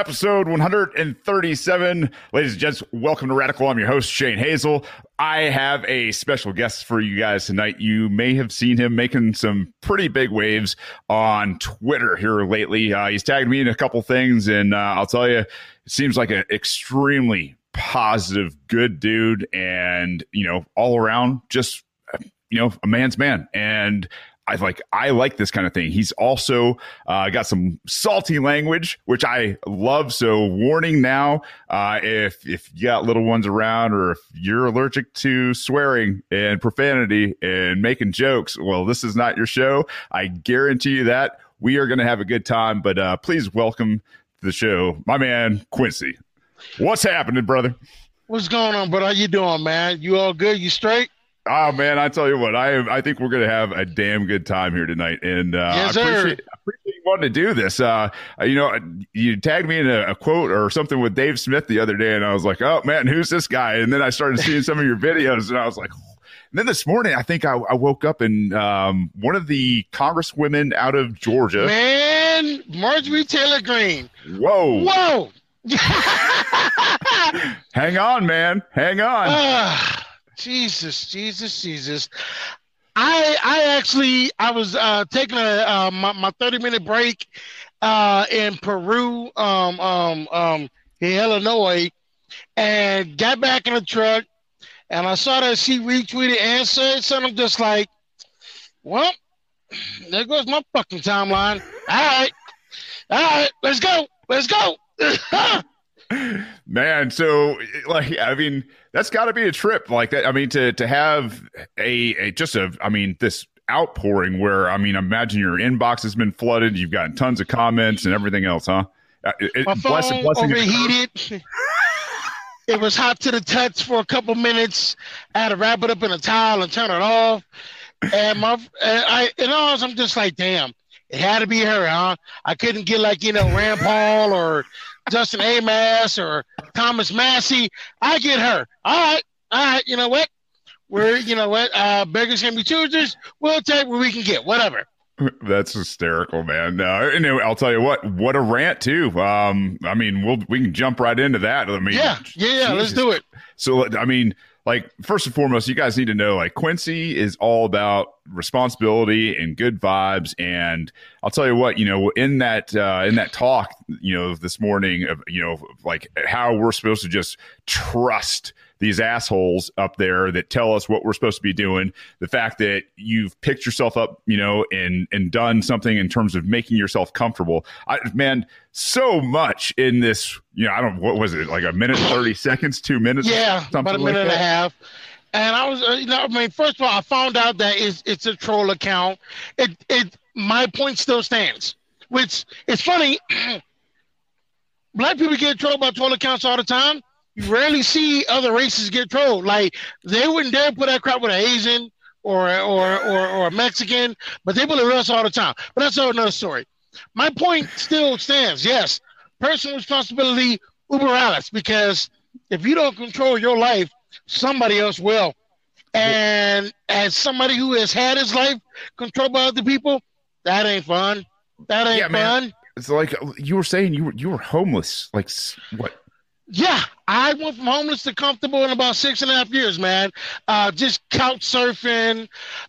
Episode 137. Ladies and gents, welcome to Radical. I'm your host, Shane Hazel. I have a special guest for you guys tonight. You may have seen him making some pretty big waves on Twitter here lately. Uh, he's tagged me in a couple things, and uh, I'll tell you, it seems like an extremely positive, good dude, and, you know, all around just, you know, a man's man. And I like I like this kind of thing. He's also uh, got some salty language, which I love. So warning now, uh, if if you got little ones around, or if you're allergic to swearing and profanity and making jokes, well, this is not your show. I guarantee you that we are going to have a good time. But uh, please welcome to the show, my man Quincy. What's happening, brother? What's going on, brother? How you doing, man? You all good? You straight? Oh man, I tell you what, I I think we're gonna have a damn good time here tonight, and uh, yes, I appreciate, I appreciate you wanting to do this. Uh, you know, you tagged me in a, a, quote or something with Dave Smith the other day, and I was like, oh man, who's this guy? And then I started seeing some of your videos, and I was like. And then this morning, I think I, I woke up and um, one of the congresswomen out of Georgia, man, Marjorie Taylor Greene. Whoa, whoa! Hang on, man. Hang on. Uh, Jesus, Jesus, Jesus. I I actually I was uh, taking a uh, my, my 30 minute break uh, in Peru, um, um, um, in Illinois, and got back in the truck, and I saw that she retweeted and said something. I'm just like, well, there goes my fucking timeline. All right, all right, let's go, let's go. Man, so like I mean, that's got to be a trip like that. I mean, to to have a, a just a I mean this outpouring where I mean, imagine your inbox has been flooded. You've gotten tons of comments and everything else, huh? Uh, it, My phone blessing, blessing overheated. it was hot to the touch for a couple minutes. I had to wrap it up in a towel and turn it off. And my, and I, and all, I'm just like, damn, it had to be her, huh? I couldn't get like you know Rand Paul or Justin Amash or Thomas Massie. I get her. All right, all right. You know what? We're you know what? Uh, beggars can be choosers. We'll take what we can get. Whatever. That's hysterical, man. Uh, and I'll tell you what, what a rant too. Um, I mean, we'll we can jump right into that. I mean, yeah, yeah, yeah let's do it. So, I mean, like first and foremost, you guys need to know like Quincy is all about responsibility and good vibes. And I'll tell you what, you know, in that uh, in that talk, you know, this morning of you know, like how we're supposed to just trust these assholes up there that tell us what we're supposed to be doing. The fact that you've picked yourself up, you know, and and done something in terms of making yourself comfortable. I man, so much in this, you know, I don't what was it, like a minute 30 seconds, 2 minutes? Yeah, something. about a minute like and a half. And I was, uh, you know, I mean, first of all, I found out that it's, it's a troll account. It, it, my point still stands, which it's funny. Black people get trolled by troll accounts all the time you rarely see other races get trolled. Like they wouldn't dare put that crap with an Asian or or or, or a Mexican, but they bully us all the time. But that's another story. My point still stands. Yes, personal responsibility, uber alles, because if you don't control your life, somebody else will. And as somebody who has had his life controlled by other people, that ain't fun. That ain't yeah, fun. Man. It's like you were saying you were you were homeless like what yeah, I went from homeless to comfortable in about six and a half years, man. Uh, just couch surfing,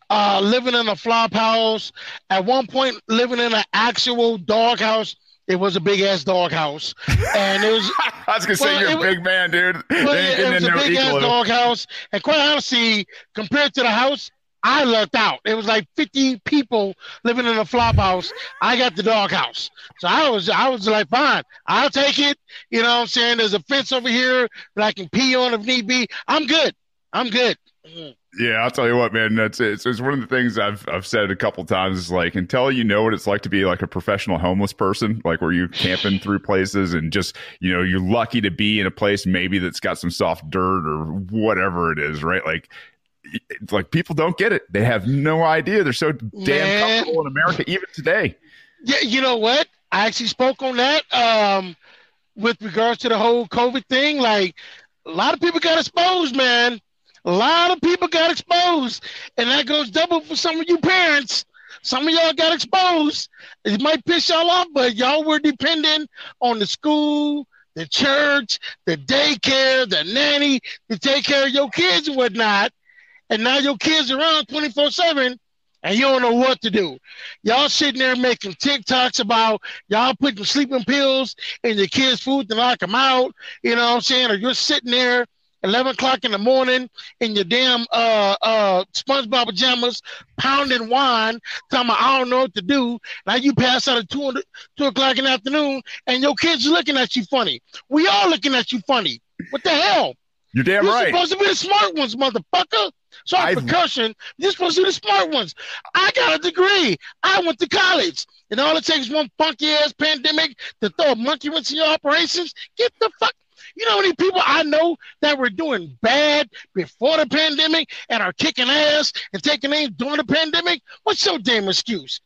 uh, living in a flop house. At one point, living in an actual dog house. It was a big ass dog house, and it was. I was gonna well, say you're a was, big man, dude. Well, it, it was a big ass dog house, and quite honestly, compared to the house, I lucked out. It was like 50 people living in a flop house. I got the dog house. So I was I was like, fine, I'll take it. You know what I'm saying? There's a fence over here that I can pee on if need be. I'm good. I'm good. Yeah, I'll tell you what, man. That's it. So it's one of the things I've I've said a couple times. Is like until you know what it's like to be like a professional homeless person, like where you're camping through places and just you know you're lucky to be in a place maybe that's got some soft dirt or whatever it is, right? Like like people don't get it. They have no idea. They're so damn Man. comfortable in America even today. Yeah, you know what? I actually spoke on that um, with regards to the whole COVID thing. Like a lot of people got exposed, man. A lot of people got exposed, and that goes double for some of you parents Some of y'all got exposed. It might piss y'all off, but y'all were dependent on the school, the church, the daycare, the nanny to take care of your kids and whatnot. And now your kids are around 24 7 and you don't know what to do. Y'all sitting there making TikToks about y'all putting sleeping pills in your kids' food to knock them out. You know what I'm saying? Or you're sitting there 11 o'clock in the morning in your damn uh, uh, SpongeBob pajamas, pounding wine, telling me I don't know what to do. Now you pass out at 2, 2 o'clock in the afternoon and your kids are looking at you funny. We all looking at you funny. What the hell? You're damn You're right. supposed to be the smart ones, motherfucker. Sorry, I've- percussion. You're supposed to be the smart ones. I got a degree. I went to college. And all it takes is one funky ass pandemic to throw a monkey wrench in your operations. Get the fuck. You know how many people I know that were doing bad before the pandemic and are kicking ass and taking names during the pandemic? What's your damn excuse?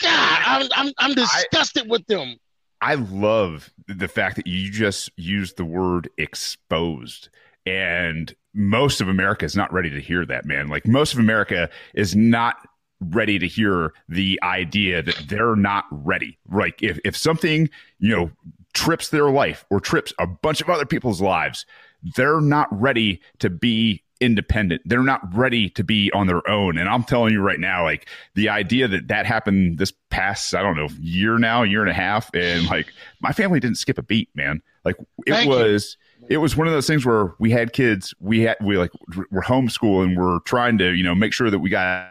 God, I'm I'm, I'm disgusted with them. I love the fact that you just used the word exposed. And most of America is not ready to hear that, man. Like most of America is not ready to hear the idea that they're not ready. Like if, if something, you know, trips their life or trips a bunch of other people's lives, they're not ready to be independent. They're not ready to be on their own. And I'm telling you right now, like the idea that that happened this past, I don't know, year now, year and a half, and like my family didn't skip a beat, man. Like it Thank you. It was one of those things where we had kids, we had we like we're homeschooling, we're trying to you know make sure that we got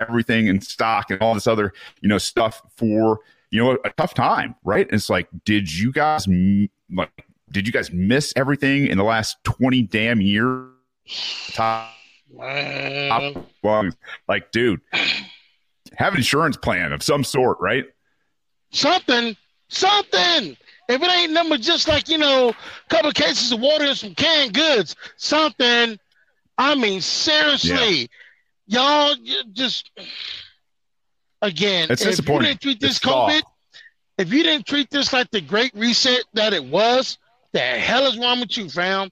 everything in stock and all this other you know stuff for you know a, tough time, right? And it's like, did you guys m- like did you guys miss everything in the last twenty damn years? Top lungs, like, dude, have an insurance plan of some sort, right? something, something. If it ain't number just like, you know, a couple of cases of water and some canned goods, something. I mean, seriously, y'all just again, It's if you didn't treat this It's soft. COVID, if you didn't treat this like the great reset that it was, the hell is wrong with you, fam?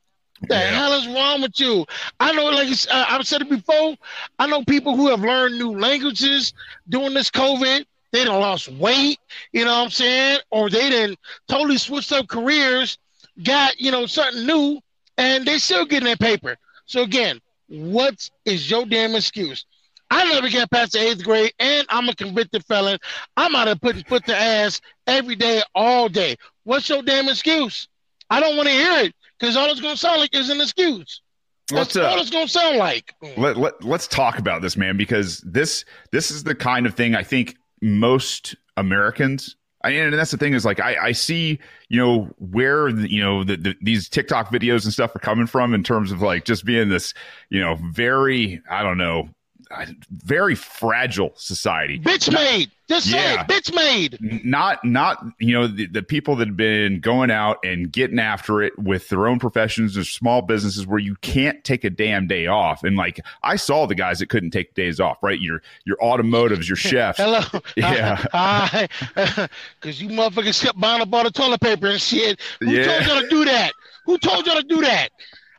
The Yeah. hell is wrong with you? I know, like uh, I've said it before. I know people who have learned new languages during this COVID. They done lost weight, you know what I'm saying? Or they didn't totally switched up careers, got you know something new, and they still getting that paper. So again, what is your damn excuse? I never got past the eighth grade, and I'm a convicted felon. I'm out of putting foot to ass every day, all day. What's your damn excuse? I don't want to hear it because all it's going to sound like is an excuse. That's all uh, it's going to sound like. let, let let's talk about this, man, because this this is the kind of thing I think most Americans. I, and that's the thing is like I, I see you know where the, you know the, the, these TikTok videos and stuff are coming from in terms of like just being this you know very I don't know very fragile society. Bitch made. Just say it. Bitch made. not not you know the, the people that have been going out and getting after it with their own professions or small businesses where you can't take a damn day off and like i saw the guys that couldn't take days off right your your automotives your chefs Hello. Yeah. Hi. Because you motherfuckers kept buying up all the toilet paper and shit. Who Yeah. told y'all to do that? Who told y'all to do that?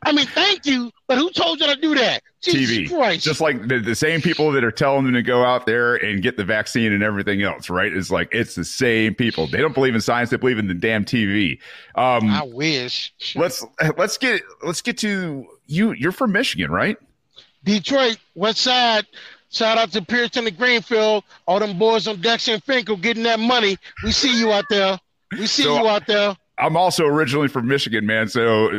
I mean, thank you, but who told y'all to do that? Jesus TV. Christ. just like the, the same people that are telling them to go out there and get the vaccine and everything else right it's like it's the same people they don't believe in science they believe in the damn tv um I wish. let's let's get let's get to you you're from michigan right Detroit, West Side. Shout out to Pearson and Greenfield. All them boys on Dexter and Fenkell getting that money. We see you out there. We see So- you out there. I'm also originally from Michigan, man. So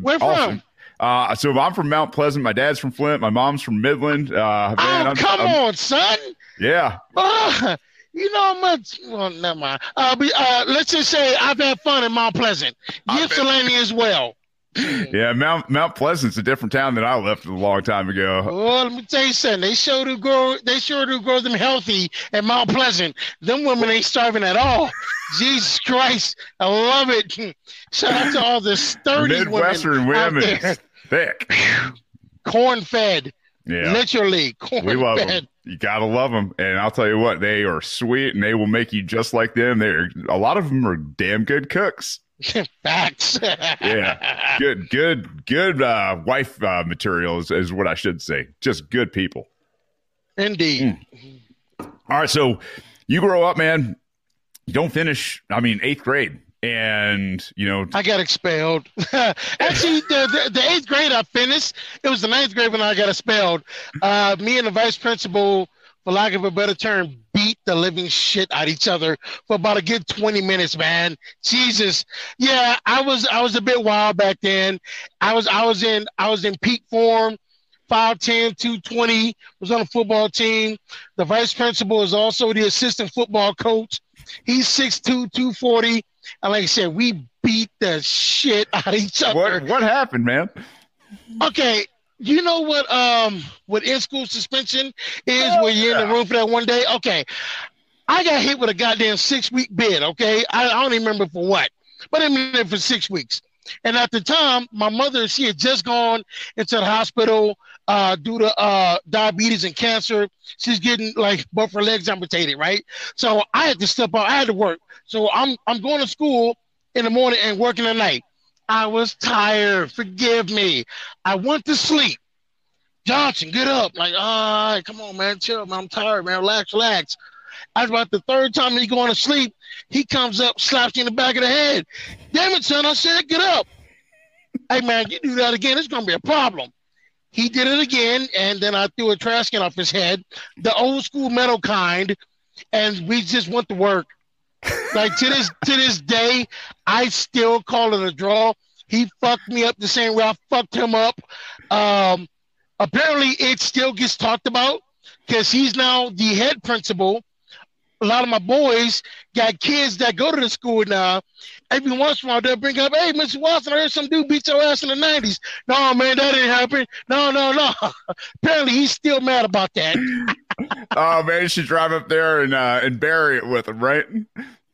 Where from? awesome. Uh, so I'm from Mount Pleasant. My dad's from Flint. My mom's from Midland. Uh, man, oh, I'm- come I'm- on, son. Yeah, Ah, you know how much? Well, never mind. Uh, but, uh, let's just say I've had fun in Mount Pleasant. Ypsilanti as well. Mm. yeah. Mount Mount Pleasant's a different town than I left a long time ago. Well, let me tell you something. They sure do grow. They sure do grow them healthy at Mount Pleasant. Them women ain't starving at all. Jesus Christ, I love it. Shout out to all the sturdy Midwestern women, out women, there. is thick. corn fed, Yeah, literally corn we love fed. them. You gotta love them, and I'll tell you what, they are sweet, and they will make you just like them. They're a lot of them are damn good cooks. Facts. Yeah. Good, good, good uh, wife uh, material is, is what I should say. Just good people. Indeed. Mm. All right, so you grow up, man. You don't finish. I mean, eighth grade and you know i got expelled actually the, the, the, eighth grade i finished it was the ninth grade when i got expelled uh, me and the vice principal for lack of a better term beat the living shit out each other for about a good 20 minutes man. Jesus. Yeah i was i was a bit wild back then. I was i was in i was in peak form. 5'10 220 was on a football team. The vice principal is also the assistant football coach. He's 6'2 240 and like I said, we beat the shit out of each other. What what happened, man? Okay, you know what um what in school suspension is oh, when you're yeah. in the room for that one day? Okay. I got hit with a goddamn six week bid, okay? I, I don't even remember for what. But I mean there for six weeks. And at the time, my mother, she had just gone into the hospital uh, due to uh, diabetes and cancer. She's getting like both her legs amputated, right? So I had to step out. I had to work. So I'm I'm going to school in the morning and working at night. I was tired. Forgive me. I went to sleep. Johnson, get up. Like, all right, come on, man. Chill, man. I'm tired, man. Relax, relax. After about the third time he going to sleep, he comes up, slaps you in the back of the head. Damn it, son. I said, get up. hey, man, you do that again, it's going to be a problem. He did it again, and then I threw a trash can off his head, the old school metal kind, and we just went to work. Like to this to this day, I still call it a draw. He fucked me up the same way I fucked him up. Um, apparently, it still gets talked about because he's now the head principal a lot of my boys got kids that go to the school now. Every once in a while, they'll bring up, "Hey, Mr. Watson, I heard some dude beat your ass in the '90s." No, man, that didn't happen. No, no, no. Apparently, he's still mad about that. Oh man, you should drive up there and uh, and bury it with him, right?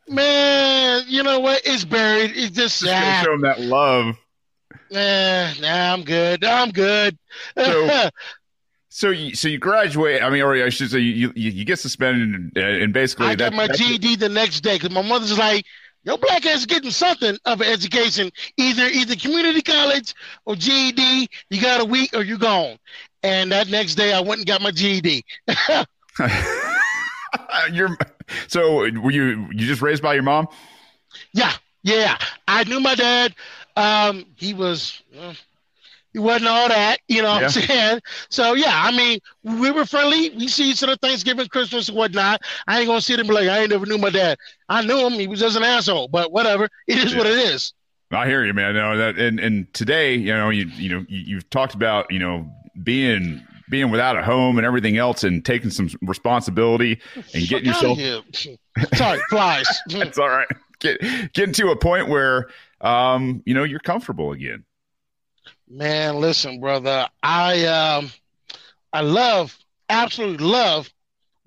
Man, you know what? It's buried. It's just, just ah. show him that love. Nah, nah, I'm good. I'm good. So, So you so you graduate. I mean, or I should say you you, you get suspended and, and basically I that, got my GED the next day because my mother's like, "Your black ass getting something of an education, either either community college or GED. You got a week or you gone." And that next day, I went and got my GED. You're so were you you just raised by your mom? Yeah, yeah. I knew my dad. Um, he was. Uh, he wasn't all that, you know yeah. what I'm saying? So yeah, I mean, we were friendly. We see each other Thanksgiving, Christmas, and whatnot. I ain't gonna sit and be like, I ain't never knew my dad. I knew him. He was just an asshole, but whatever. It is yeah. what it is. I hear you, man. No, that and and today, you know, you you know, you, you've talked about you know being being without a home and everything else, and taking some responsibility and getting yourself. Sorry, flies. It's all right. Get getting to a point where um you know you're comfortable again. Man, listen, brother. I um I love, absolutely love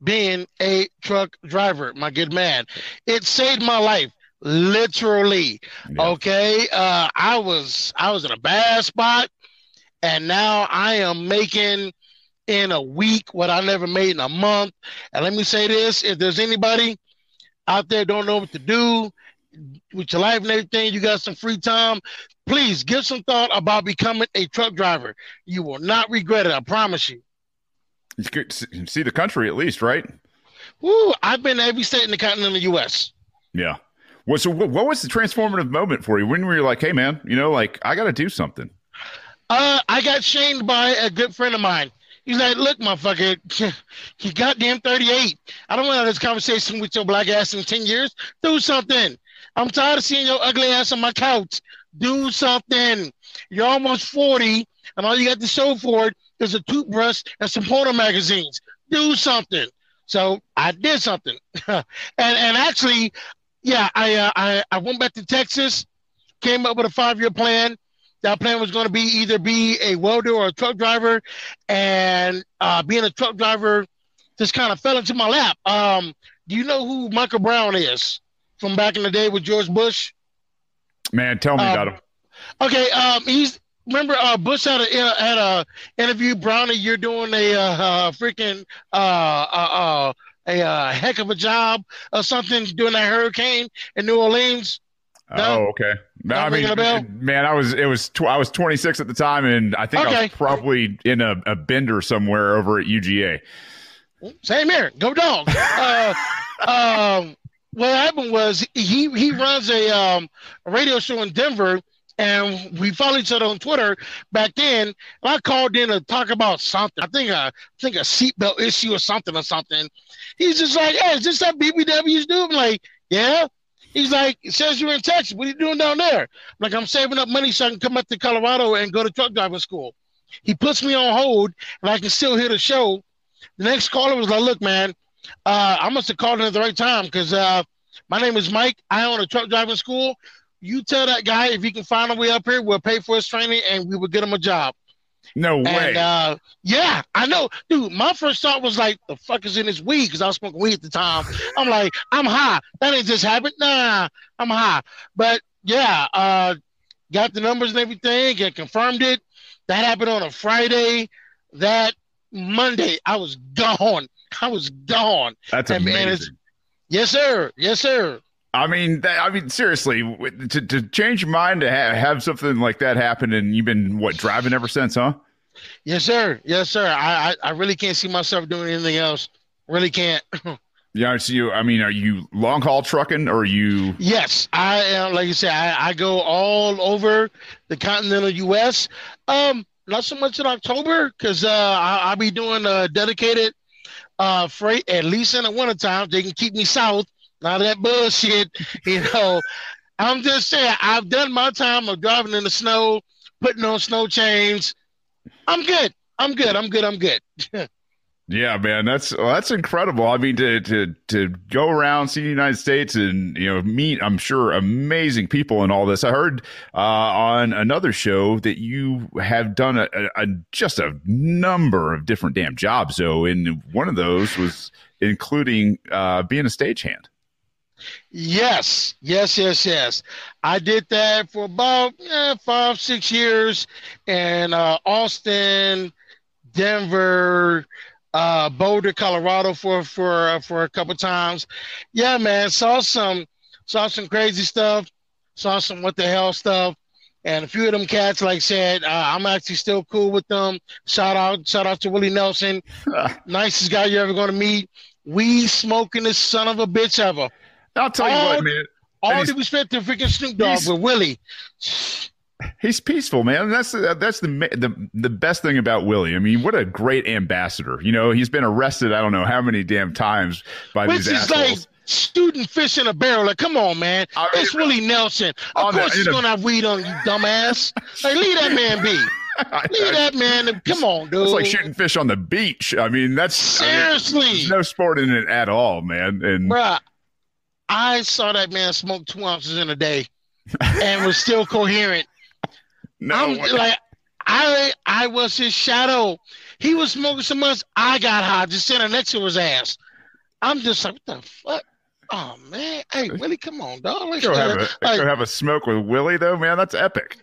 being a truck driver, my good man. It saved my life literally. Yeah. Okay. Uh I was I was in a bad spot and now I am making in a week what I never made in a month. And let me say this, if there's anybody out there don't know what to do with your life and everything, you got some free time, Please give some thought about becoming a truck driver. You will not regret it. I promise you. You could see the country at least, right? Woo! I've been to every state in the continental U.S. Yeah. Well, so what was the transformative moment for you? When were you like, "Hey, man, you know, like I got to do something"? Uh, I got shamed by a good friend of mine. He's like, "Look, motherfucker, you goddamn 38. I don't want to have this conversation with your black ass in 10 years. Do something. I'm tired of seeing your ugly ass on my couch. Do something. You're almost 40, and all you got to show for it is a toothbrush and some porno magazines. Do something. So I did something, and and actually, yeah, I uh, I I went back to Texas, came up with a five year plan. That plan was going to be either be a welder or a truck driver, and uh, being a truck driver just kind of fell into my lap. Um, do you know who Michael Brown is from back in the day with George Bush? Man, tell me um, about him. Okay, um, he's remember uh, Bush had a uh, had a interview. Brownie, you're doing a uh, uh freaking uh, a heck of a job or something during that hurricane in New Orleans. No? Oh, okay. No, I mean, man, I was it was tw- I was 26 at the time, and I think okay. I was probably in a, a bender somewhere over at UGA. Same here. Go dog. uh, um, what happened was he he runs a um a radio show in Denver and we followed each other on Twitter back then. I called in to talk about something. I think a, I think a seatbelt issue or something or something. He's just like, "Hey, is this that BBW's dude?" I'm like, "Yeah." He's like, "It says you're in Texas. What are you doing down there?" I'm like, "I'm saving up money so I can come up to Colorado and go to truck driving school." He puts me on hold, and I can still hear the show. The next caller was like, "Look, man, uh, I must have called in at the right time because uh, my name is Mike. I own a truck driving school you tell that guy if he can find a way up here, we'll pay for his training and we will get him a job. No way. And, uh, yeah, I know, dude. My first thought was like, "The fuck is in this weed?" Because I was smoking weed at the time. I'm like, "I'm high. That ain't just happened. Nah, I'm high." But yeah, uh, got the numbers and everything and confirmed it. That happened on a Friday. That Monday, I was gone. I was gone. That's and, amazing. yes, sir. Yes, sir. I mean, that, I mean, seriously, to, to change your mind to have, have something like that happen, and you've been what driving ever since, huh? Yes, sir. Yes, sir. I, I, I really can't see myself doing anything else. Really can't. yeah, I see you. I mean, are you long haul trucking, or you? Yes, I am. Like you said, I, I go all over the continental U.S. Um, not so much in October because uh, I, I'll be doing a dedicated uh freight at least in the wintertime. They can keep me south None of that bullshit. You know, I'm just saying, I've done my time of driving in the snow, putting on snow chains. I'm good. I'm good. I'm good. I'm good. yeah, man, that's well, that's incredible. I mean, to to to go around, see the United States, and you know, meet, I'm sure, amazing people and all this. I heard uh, on another show that you have done a, a, a just a number of different damn jobs. So, and one of those was including uh, being a stagehand. Yes, yes, yes, yes. I did that for about eh, five, six years in uh, Austin, Denver, uh, Boulder, Colorado for for uh, for a couple times. Yeah, man, saw some saw some crazy stuff, saw some what the hell stuff, and a few of them cats, like I said, uh, I'm actually still cool with them. Shout out, shout out to Willie Nelson, nicest guy you're ever going to meet. We smoking this son of a bitch ever. I'll tell you all, what, man. All did we spent to freaking Snoop Dogg with Willie. He's peaceful, man. That's uh, that's the the the best thing about Willie. I mean, what a great ambassador. You know, he's been arrested. I don't know how many damn times by Which these assholes. Like, shooting fish in a barrel. Like, come on, man. I mean, it's Willie Nelson. Of course, he's gonna have weed on you, dumbass. like, leave that man be. Leave that man. Come on, dude. It's like shooting fish on the beach. I mean, that's seriously I mean, no sport in it at all, man. And Bruh, I saw that man smoke two ounces in a day and was still coherent. No, I'm like I I was his shadow. He was smoking so much, I got high just sitting next to his ass. I'm just like, what the fuck? Oh man, hey Willie, come on, dog. Let's go have, a, like, have a smoke with Willie though, man. That's epic.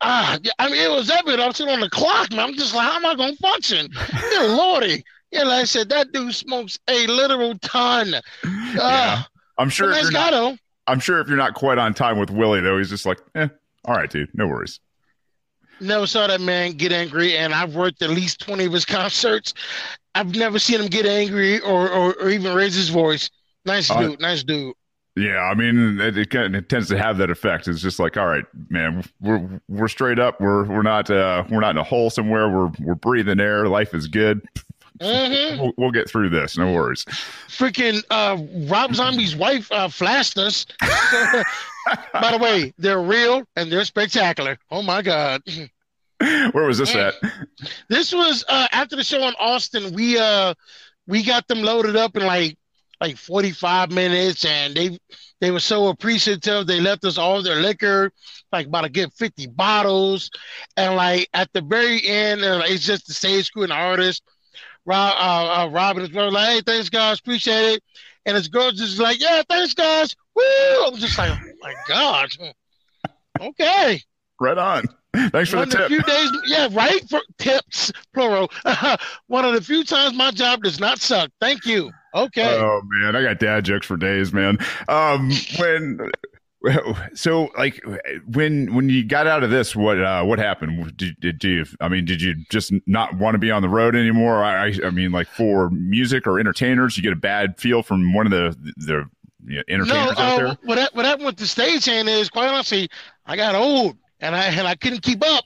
Ah, I mean, it was epic. I'm sitting on the clock, man. I'm just like, how am I gonna function? Good lordy. Yeah, like I said, that dude smokes a literal ton. Uh, yeah. I'm sure. Nice guy, not, I'm sure if you're not quite on time with Willie, though, he's just like, eh, all right, dude, no worries. Never saw that man get angry, and I've worked at least 20 of his concerts. I've never seen him get angry or, or, or even raise his voice. Nice uh, dude, nice dude. Yeah, I mean, it, it, it, tends to have that effect. It's just like, all right, man, we're we're straight up. We're we're not uh, we're not in a hole somewhere. We're we're breathing air. Life is good. Mm-hmm. We'll, we'll, get through this. No worries. Freaking uh, Rob Zombie's wife uh, flashed us. By the way, they're real and they're spectacular. Oh my god. Where was this at? This was uh, after the show in Austin. We uh we got them loaded up in like like 45 minutes and they they were so appreciative they left us all their liquor like about a good 50 bottles and like at the very end uh, it's just the stage crew and artist Rob, uh, uh, Robin as well. Like, hey, thanks, guys, appreciate it. And his girl just like, yeah, thanks, guys. Woo! I'm just like, oh my god. Okay. Right on. Thanks for One the tip. few days, yeah, right. For tips, plural. One of the few times my job does not suck. Thank you. Okay. Oh man, I got dad jokes for days, man. Um, when So, like, when when you got out of this, what uh, what happened? Did, did you? I mean, did you just not want to be on the road anymore? I, I mean, like for music or entertainers, you get a bad feel from one of the the you know, entertainers no, out uh, there. What, what happened with the stagehand is, quite honestly, I got old and I and I couldn't keep up.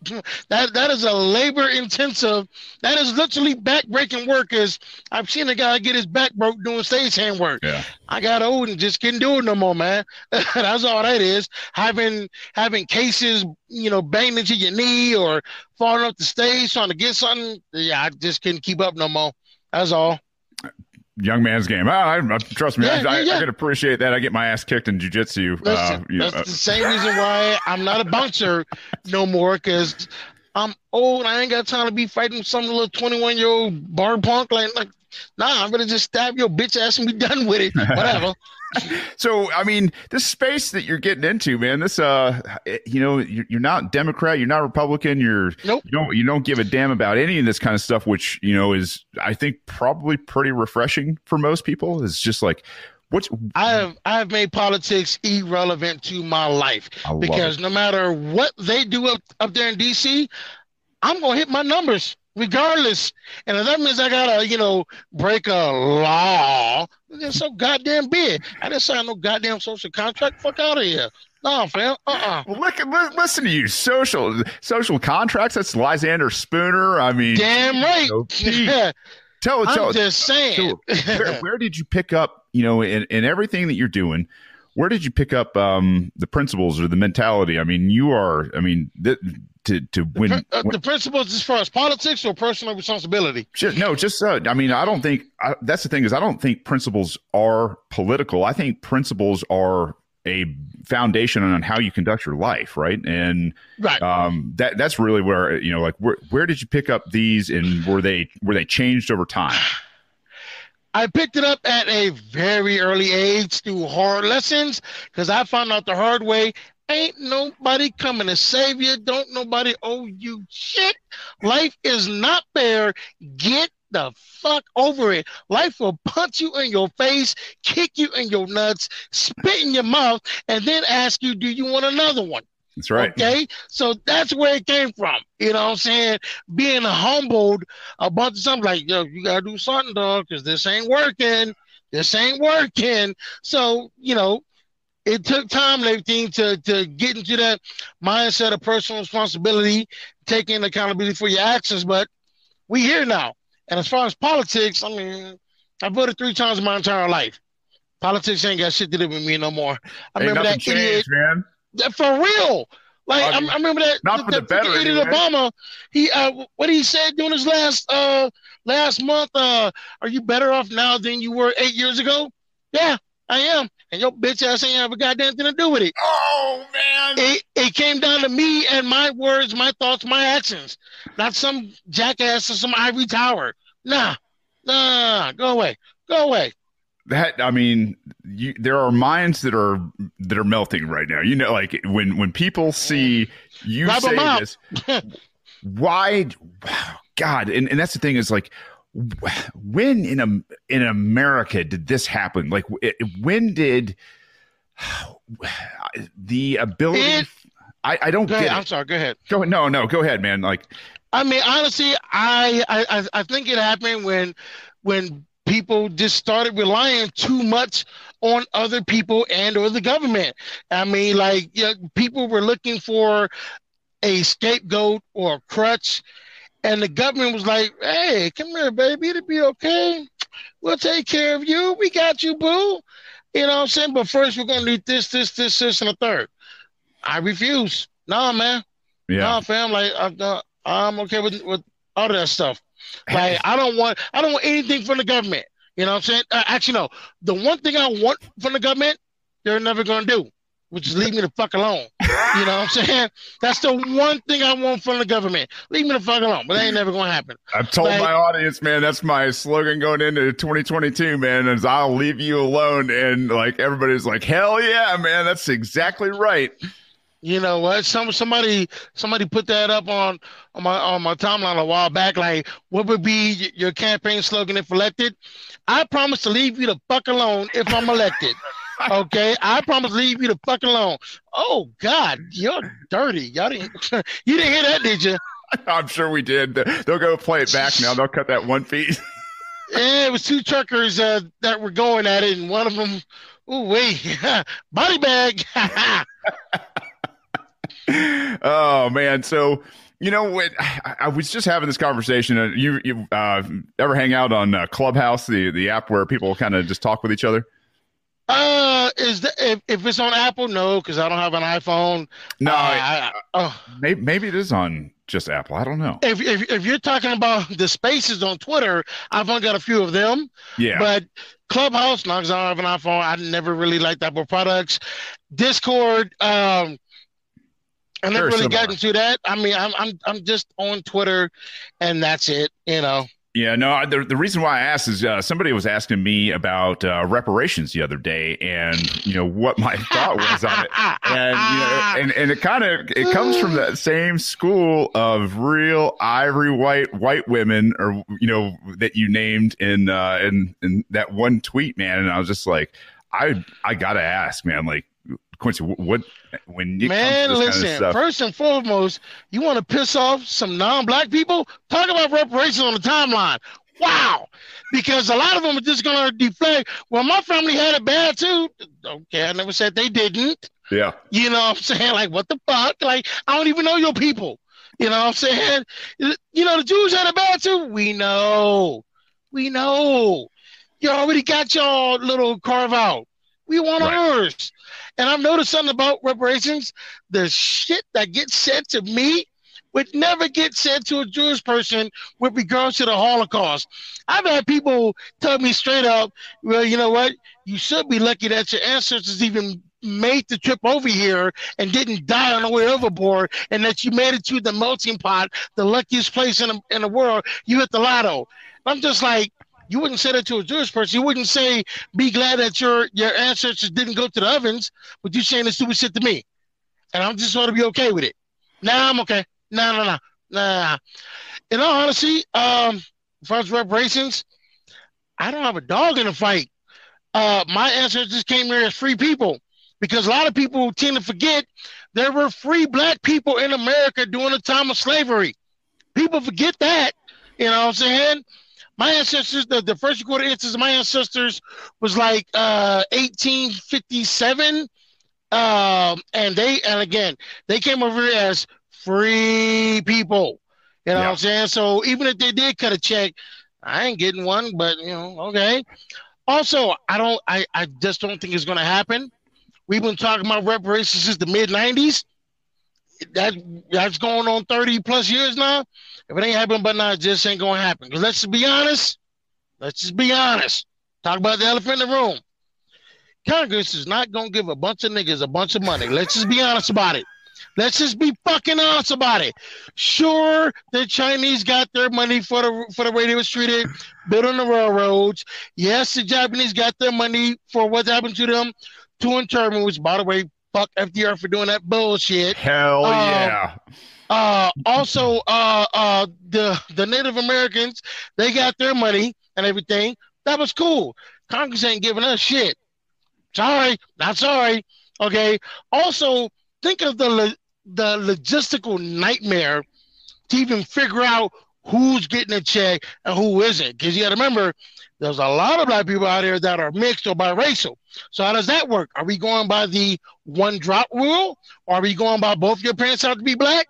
That that is a labor intensive. That is literally back breaking work. Is I've seen a guy get his back broke doing stagehand work. Yeah. I got old and just couldn't do it no more, man. That's all that is. Having having cases, you know, banged into your knee or falling off the stage trying to get something. Yeah, I just couldn't keep up no more. That's all young man's game. I, I trust me, Yeah, I, I, yeah, I yeah. can appreciate that. I get my ass kicked in jujitsu. Uh, you know, that's the same reason why I'm not a bouncer no more because I'm old. I ain't got time to be fighting some little 21 year old bar punk. Like, like, nah, I'm gonna just stab your bitch ass and be done with it. Whatever. so I mean, this space that you're getting into, man. This, uh, you know, you're, you're not Democrat, you're not Republican, you're Nope. you don't you don't give a damn about any of this kind of stuff, which you know is I think probably pretty refreshing for most people. It's just like what's I have I have made politics irrelevant to my life because no matter what they do up, up there in DC, I'm gonna hit my numbers regardless. And if that means I gotta, you know, break a law, then so goddamn big. I didn't sign no goddamn social contract. Fuck out of here. No, fam. Uh-uh. Well, look, li- listen to you. Social social contracts. That's Lysander Spooner. I mean, Damn right. So, Pete, tell I'm tell. just saying. So where, where did you pick up? You know, in, in everything that you're doing, where did you pick up um, the principles or the mentality? I mean, you are. I mean, th- to to win. Pr- uh, the principles as far as politics or personal responsibility. Just, no, just uh, I mean, I don't think I, that's the thing is I don't think principles are political. I think principles are a foundation on how you conduct your life, right? And Right. um, that that's really where you know, like, where where did you pick up these, and were they were they changed over time? I picked it up at a very early age through hard lessons because I found out the hard way. Ain't nobody coming to save you. Don't nobody owe you shit. Life is not fair. Get the fuck over it. Life will punch you in your face, kick you in your nuts, spit in your mouth, and then ask you, Do you want another one? That's right. Okay. So that's where it came from. You know what I'm saying? Being humbled about something like, yo, you gotta do something, dog, because this ain't working. This ain't working. So, you know, it took time and everything to, to get into that mindset of personal responsibility, taking accountability for your actions. But we here now. And as far as politics, I mean, I voted three times in my entire life. Politics ain't got shit to do with me no more. I Ain't remember that idiot man. That- for real. Like I mean, I remember that. not for the that better anyway. Obama. He uh, what he said during his last uh last month. Uh, are you better off now than you were eight years ago? Yeah, I am. And your bitch ass ain't have a goddamn thing to do with it. Oh man. It it came down to me and my words, my thoughts, my actions, not some jackass or some ivory tower. Nah, nah, go away, go away. That I mean, you, there are minds that are that are melting right now. You know, like when when people see mm. you Rub 'em say this, why, God, and, and that's the thing is like, when in a, in America did this happen? Like, it, when did the ability? It- I, I don't Go get ahead. it. I'm sorry. Go ahead. Go no no go ahead, man. Like I mean, honestly, I I- I think it happened when when people just started relying too much on other people and or the government. I mean, like yeah, people were looking for a scapegoat or a crutch, and the government was like, "Hey, come here, baby, it'll be okay. We'll take care of you. We got you, boo." You know what I'm saying? But first, we're gonna need this, this, this, this, and a third. I refuse. Nah, man. yeah. No, fam, like I'm, uh, I'm okay with with all of that stuff. Like I don't want I don't want anything from the government. You know what I'm saying? Uh, actually, no. The one thing I want from the government, they're never gonna do, which is leave me the fuck alone. You know what I'm saying? That's the one thing I want from the government. Leave me the fuck alone. But that ain't never gonna happen. I've told Like- my audience, man, that's my slogan going into 2022, man, is I'll leave you alone. And like everybody's like, hell yeah, man, that's exactly right. You know what? Some somebody somebody put that up on on my on my timeline a while back. Like, what would be your campaign slogan if elected? I promise to leave you the fuck alone if I'm elected. Okay, I promise to leave you the fuck alone. Oh God, you're dirty. Y'all didn't. you didn't hear that, did you? I'm sure we did. They'll go play it back now. They'll cut that one piece. yeah, it was two truckers uh, that were going at it, and one of them, oh wait, body bag. Oh man, so you know what? I, I, was just having this conversation. Uh, you you uh, ever hang out on uh, Clubhouse, the the app where people kind of just talk with each other? Uh, is the, if, if it's on Apple, no, because I don't have an iPhone. No, uh, I, oh. maybe maybe it is on just Apple. I don't know. If, if if you're talking about the Spaces on Twitter, I've only got a few of them. Yeah, but Clubhouse, no, because I don't have an iPhone. I never really liked Apple products. Discord, um, I never really got into that. I mean, I'm I'm I'm just on Twitter, and that's it. You know. Yeah, no. The, the reason why I asked is uh, somebody was asking me about uh, reparations the other day, and you know what my thought was on it, and you know, and, and it kind of it comes from that same school of real ivory white white women, or you know that you named in uh, in in that one tweet, man. And I was just like, I I gotta ask, man, like Quincy, what when you man, listen. Kind of first and foremost, you want to piss off some non-black people? Talk about reparations on the timeline. Wow, because a lot of them are just gonna deflect. Well, my family had it bad too. Okay, I never said they didn't. Yeah, you know what I'm saying? Like, what the fuck? Like, I don't even know your people. You know what I'm saying? You know, the Jews had it bad too. We know. We know. You already got your little carve out. We want right. ours. And I've noticed something about reparations. The shit that gets said to me would never get said to a Jewish person with regards to the Holocaust. I've had people tell me straight up, well, you know what? You should be lucky that your ancestors even made the trip over here and didn't die on the way overboard, and that you made it to the melting pot, the luckiest place in the, in the world. You hit the lotto. I'm just like, you wouldn't say that to a Jewish person. You wouldn't say, "Be glad that your your ancestors didn't go to the ovens," but you saying this stupid shit to me, and I'm just going to be okay with it. Nah, I'm okay. Nah, nah, nah, nah. In all honesty, um, as reparations, I don't have a dog in the fight. Uh, my ancestors came here as free people because a lot of people tend to forget there were free black people in America during the time of slavery. People forget that. You know what I'm saying? My ancestors, the, the first recorded ancestors of my ancestors was like uh, 1857. Um, and they, and again, they came over as free people. You know yeah. what I'm saying? So even if they did cut a check, I ain't getting one, but you know, okay. Also, I don't, I, I just don't think it's going to happen. We've been talking about reparations since the mid 90s. That that's going on 30 plus years now. If it ain't happening but now, it just ain't gonna happen. Because let's just be honest. Let's just be honest. Talk about the elephant in the room. Congress is not gonna give a bunch of niggas a bunch of money. Let's just be honest about it. Let's just be fucking honest about it. Sure, the Chinese got their money for the for the way they was treated, building the railroads. Yes, the Japanese got their money for what happened to them to internment, which by the way, fuck FDR for doing that bullshit. Hell um, yeah. Uh, also, uh, uh, the the Native Americans they got their money and everything. That was cool. Congress ain't giving us shit. Sorry, not sorry. Okay. Also, think of the the logistical nightmare to even figure out who's getting a check and who isn't. Because you got to remember, there's a lot of black people out here that are mixed or biracial. So how does that work? Are we going by the one drop rule? Are we going by both your parents have to be black?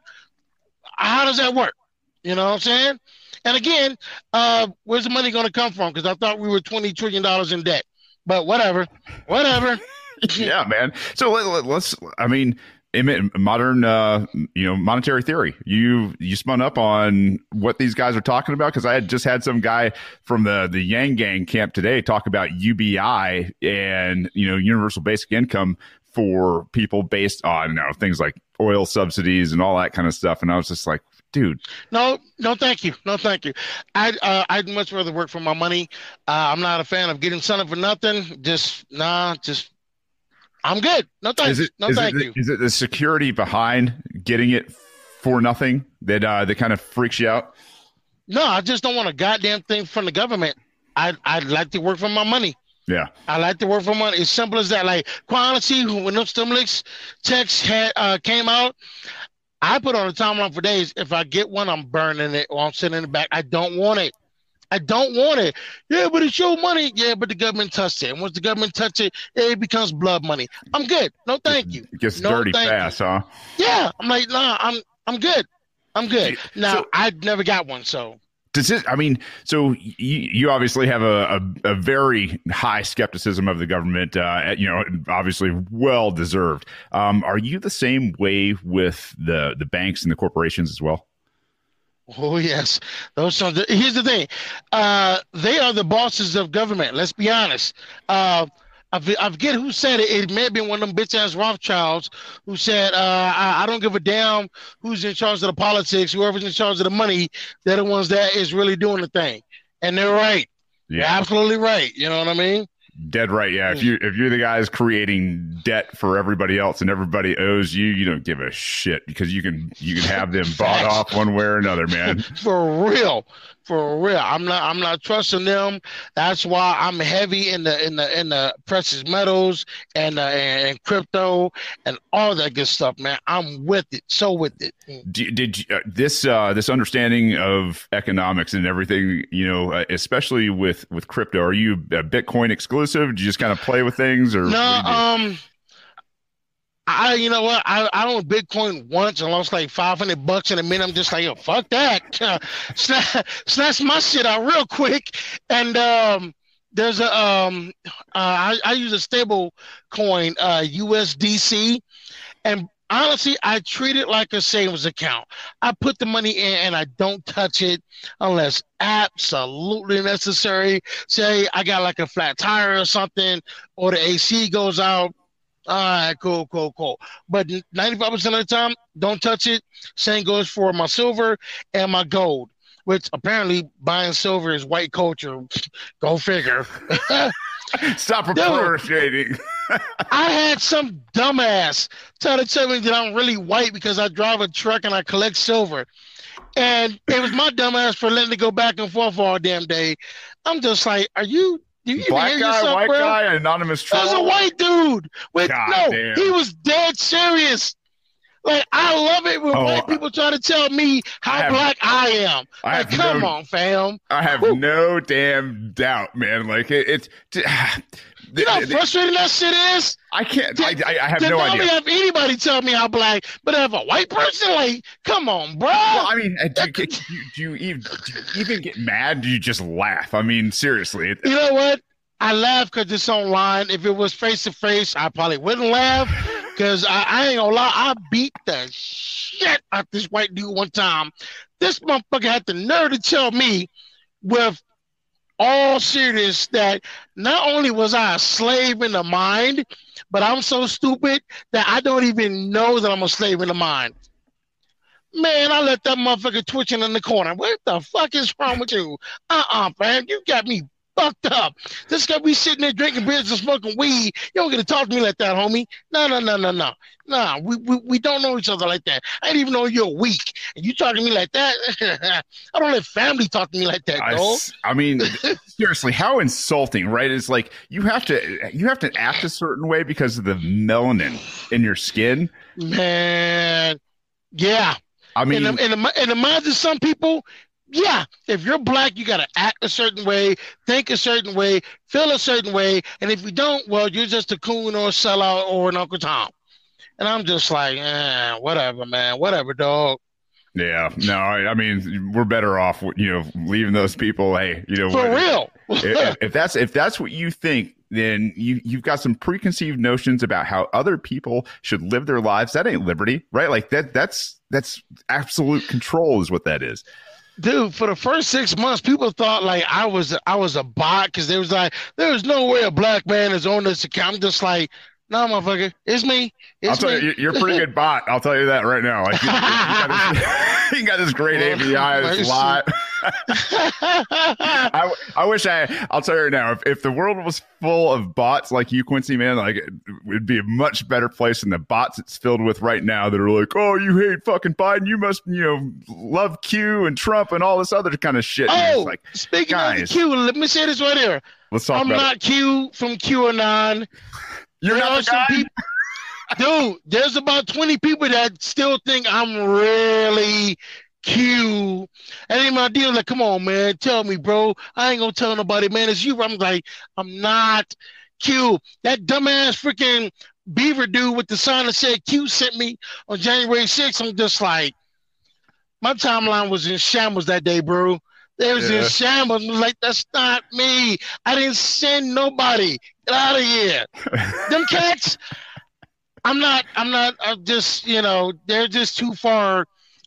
How does that work? You know what I'm saying? And again, uh, where's the money going to come from? Because I thought we were twenty trillion dollars in debt. But whatever, whatever. yeah, man. So let, us I mean, modern, uh, you know, monetary theory. You you spun up on what these guys are talking about because I had just had some guy from the the Yang Gang camp today talk about UBI and you know universal basic income for people based on you know things like oil subsidies and all that kind of stuff. And I was just like, dude. No, no, thank you. No, thank you. I'd, uh, I'd much rather work for my money. Uh, I'm not a fan of getting something for nothing. Just, nah, just, I'm good. No, thank you. No, thank it, you. Is it the security behind getting it for nothing that, uh, that kind of freaks you out? No, I just don't want a goddamn thing from the government. I'd, I'd like to work for my money. Yeah. I like to work for money. It's simple as that. Like, honestly, when those stimulus checks had uh, came out, I put on a timeline for days. If I get one, I'm burning it or I'm sitting in the back. I don't want it. I don't want it. Yeah, but it's your money. Yeah, but the government touched it. And once the government touch it, it becomes blood money. I'm good. No, thank you. It gets no, dirty fast, you. huh? Yeah. I'm like, nah, I'm I'm good. I'm good. Now so, I never got one, so does it i mean so you, you obviously have a, a, a, very high skepticism of the government uh, you know obviously well deserved um, are you the same way with the the banks and the corporations as well? Oh yes. Those are the, here's the thing. Uh, they are the bosses of government let's be honest. Uh, I, forget who said it. It may have been one of them bitch ass Rothschilds who said, uh, I, I, don't give a damn who's in charge of the politics. Whoever's in charge of the money, they're the ones that is really doing the thing. And they're right. Yeah. They're absolutely right. You know what I mean? Dead right. Yeah. If you if you're the guys creating debt for everybody else and everybody owes you, you don't give a shit because you can you can have them bought off one way or another, man. for real for real. I'm not I'm not trusting them. That's why I'm heavy in the in the in the precious metals and uh, and crypto and all that good stuff, man. I'm with it. So with it. Did, did you, uh, this uh, this understanding of economics and everything, you know, uh, especially with with crypto, are you Bitcoin exclusive? Do you just kind of play with things or no? Um I, you know what? I, I owned Bitcoin once and lost like 500 bucks in a minute. I'm just like, fuck that. Uh, snatch my shit out real quick. And um, there's a, um, uh, I, I use a stable coin, uh, USDC. And honestly, I treat it like a savings account. I put the money in and I don't touch it unless absolutely necessary. Say I got like a flat tire or something, or the AC goes out all right, cool, cool, cool. But 95% of the time, don't touch it. Same goes for my silver and my gold, which apparently buying silver is white culture. Go figure. Stop appreciating. I had some dumbass try to tell me that I'm really white because I drive a truck and I collect silver. And it was my dumbass for letting it go back and forth all damn day. I'm just like, are you Black guy, yourself, white bro? guy, anonymous troll. That was a white dude. With, God no, damn. he was dead serious. Like I love it when oh, white people try to tell me how I have, black I am. I like, come no, on, fam. I have Woo. no damn doubt, man. Like it, it's. You know how frustrating that shit is. I can't. I, I, I have no idea. Don't you have anybody tell me how black, but have a white person, like, come on, bro. Well, I mean, uh, do, do, do, you even, do you even get mad? Do you just laugh? I mean, seriously. You know what? I laugh because it's online. If it was face to face, I probably wouldn't laugh because I, I, ain't gonna lie. I beat the shit out this white dude one time. This motherfucker had the nerve to tell me with all serious that not only was I a slave in the mind, but I'm so stupid that I don't even know that I'm a slave in the mind. Man, I let that motherfucker twitching in the corner. What the fuck is wrong with you? Uh-uh, man. You got me fucked up. This guy be sitting there drinking beers and smoking weed. You don't get to talk to me like that, homie. No, no, no, no, no. No, we, we, we don't know each other like that. I didn't even know you're weak. And you talking to me like that? I don't let family talk to me like that, I, I mean, seriously, how insulting, right? It's like you have to you have to act a certain way because of the melanin in your skin. Man, yeah. I mean, in the, in the, in the minds of some people, yeah, if you're black, you got to act a certain way, think a certain way, feel a certain way. And if you don't, well, you're just a coon or a sellout or an Uncle Tom. And I'm just like, eh, whatever, man, whatever, dog. Yeah, no, I, I, mean, we're better off, you know, leaving those people. Hey, you know, for what, real. if, if that's if that's what you think, then you you've got some preconceived notions about how other people should live their lives. That ain't liberty, right? Like that. That's that's absolute control, is what that is dude, for the first six months, people thought like I was I was a bot because there was like, there was no way a black man is on this account. I'm just like, no, motherfucker, it's me. It's I'll tell me. you, you're a pretty good bot. I'll tell you that right now. Like, you, you, got, this, you got this great API, this lot. I, I wish I. I'll tell you right now. If, if the world was full of bots like you, Quincy, man, like it would be a much better place than the bots it's filled with right now that are like, oh, you hate fucking Biden, you must, you know, love Q and Trump and all this other kind of shit. Oh, like, speaking guys, of Q, let me say this right here. Let's talk I'm not it. Q from QAnon. You're there not the guy. People, dude, there's about 20 people that still think I'm really Q. And then my deal like, come on, man, tell me, bro. I ain't gonna tell nobody, man. It's you. I'm like, I'm not Q. That dumbass freaking Beaver dude with the sign that said Q sent me on January 6th. I'm just like, my timeline was in shambles that day, bro. They was yeah. in shambles. I was like, that's not me. I didn't send nobody. Get out of here. Them cats. I'm not. I'm not. I'm just. You know, they're just too far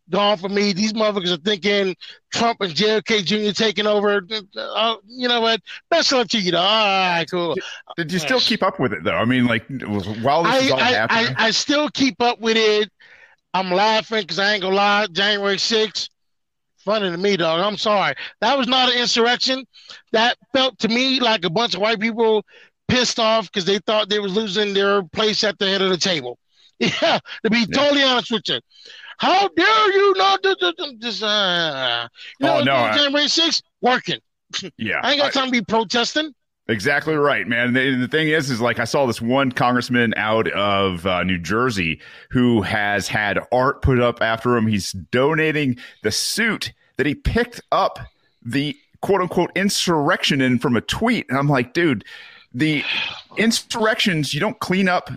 gone for me. These motherfuckers are thinking Trump and JFK Jr. taking over. Uh, you know what? Best luck to you. Though. All right, cool. Did you still keep up with it though? I mean, like while this I, is all I, happening, I, I still keep up with it. I'm laughing because I ain't gonna lie. January 6th, funny to me, dog. I'm sorry. That was not an insurrection. That felt to me like a bunch of white people pissed off because they thought they was losing their place at the head of the table. Yeah, to be yeah. totally honest with you. How dare you not do this? Uh, you know, oh, no, January 6th, working. Yeah. I ain't got time I, to be protesting. Exactly right, man. The, the, thing is, is like I saw this one congressman out of uh, New Jersey who has had art put up after him. He's donating the suit that he picked up the quote unquote insurrection in from a tweet. And I'm like, dude, the insurrections you don't clean up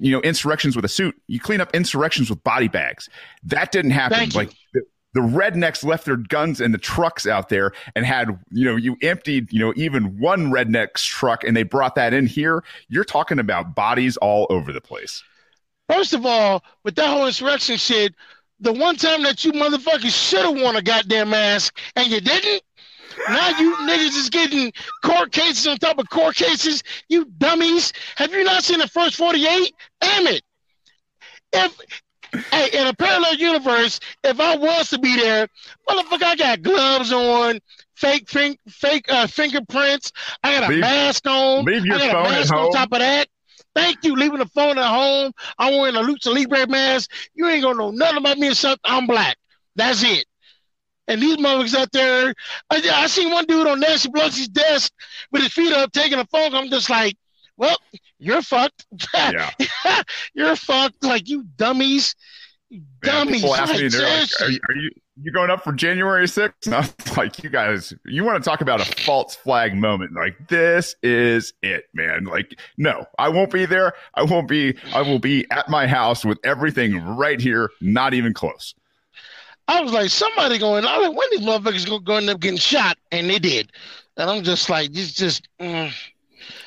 you know insurrections with a suit. You clean up insurrections with body bags. That didn't happen. Like the, the, rednecks left their guns in the trucks out there and had you know you emptied you know even one redneck's truck and they brought that in here. You're talking about bodies all over the place. First of all with that whole insurrection shit the one time that you motherfuckers should have worn a goddamn mask and you didn't now you niggas is getting court cases on top of court cases. You dummies. Have you not seen the first 48? Damn it. If hey, in a parallel universe, if I was to be there, motherfucker, I got gloves on, fake fake, fake uh, fingerprints. I got a leave, mask on. Leave your I got phone a mask at home. on top of that. Thank you, leaving the phone at home. I'm wearing a Lucha Libre mask. You ain't gonna know nothing about me except I'm black. That's it. And these motherfuckers out there, I, I seen one dude on Nancy Pelosi's desk with his feet up taking a phone. I'm just like, well, you're fucked. Yeah. you're fucked. Like you dummies. dummies. Ask me, like, are you, are you you going up for January 6th? And I was like, you guys, you want to talk about a false flag moment. Like, this is it, man. Like, no, I won't be there. I won't be, I will be at my house with everything right here, not even close. I was like, somebody going, I was like, when these motherfuckers going to end up getting shot? And they did. And I'm just like, it's just mm.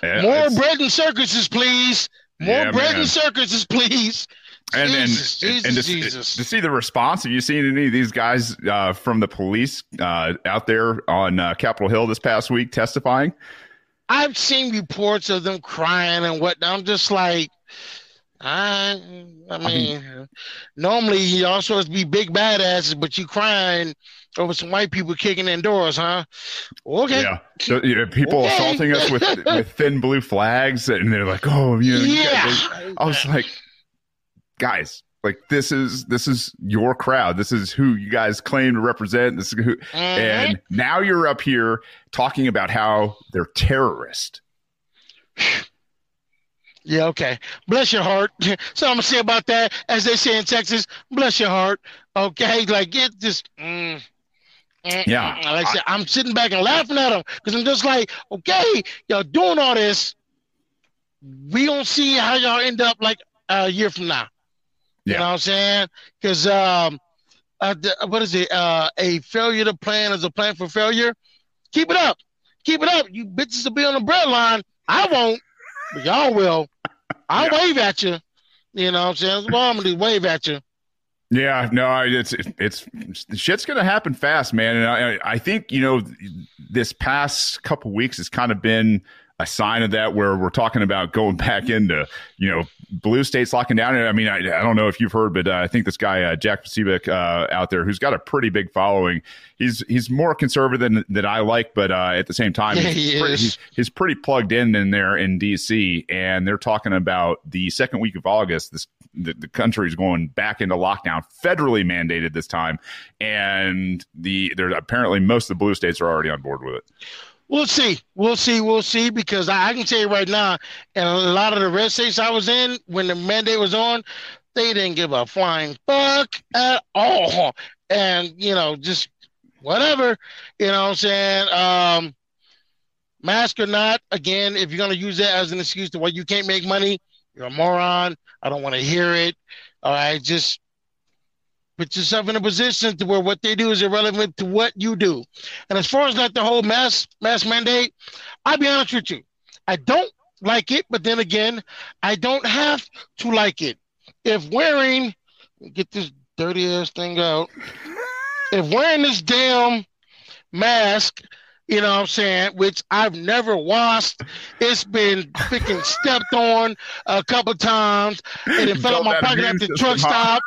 yeah, more bread and circuses, please. More yeah, bread man. and circuses, please. And then, Jesus, and, and to, Jesus. to, see the response, have you seen any of these guys uh, from the police uh, out there on uh, Capitol Hill this past week testifying? I've seen reports of them crying and whatnot. I'm just like, I, I mean, normally y'all supposed to be big badasses, but you crying over some white people kicking in doors, huh? Okay. Yeah. So, you know, people okay. assaulting us with with thin blue flags, and they're like, "Oh, you know." Yeah. You I was like, guys, like this is this is your crowd. This is who you guys claim to represent. This is who, mm-hmm. and now you're up here talking about how they're terrorists. Yeah, okay. Bless your heart. So I'm gonna say about that, as they say in Texas, bless your heart. Okay, like it just. Mm, mm, yeah. Mm. Like I said, I'm sitting back and laughing at them because I'm just like, okay, y'all doing all this. We don't see how y'all end up like a year from now. You yeah. know what I'm saying? Because um, uh, what is it? Uh, a failure to plan is a plan for failure. Keep it up. Keep it up. You bitches will be on the breadline. I won't, but y'all will. I'll yeah. wave at you. You know what I'm saying? That's what I'm gonna do, wave at you. Yeah, no, it's it's shit's gonna happen fast, man. And I I think you know this past couple weeks has kind of been a sign of that where we're talking about going back into, you know, blue states locking down. I mean, I, I don't know if you've heard, but uh, I think this guy, uh, Jack Posobiec, uh, out there who's got a pretty big following. He's, he's more conservative than, than I like, but uh, at the same time, Yeah, he's, he pretty, he's, he's pretty plugged in in there in DC. And they're talking about the second week of August, this, the, the country is going back into lockdown, federally mandated this time. And the, there apparently most of the blue states are already on board with it. We'll see. We'll see. We'll see. Because I, I can tell you right now, and a lot of the red states I was in when the mandate was on, they didn't give a flying fuck at all. And, you know, just whatever. You know what I'm saying? Um, mask or not, again, if you're going to use that as an excuse to why you can't make money, you're a moron. I don't want to hear it. All right. Just put yourself in a position to where what they do is irrelevant to what you do. And as far as like the whole mass mask mandate, I'll be honest with you, I don't like it, but then again, I don't have to like it. If wearing, get this dirty ass thing out. If wearing this damn mask, you know what I'm saying, which I've never washed, it's been freaking stepped on a couple times, and it fell out my pocket at the truck stop.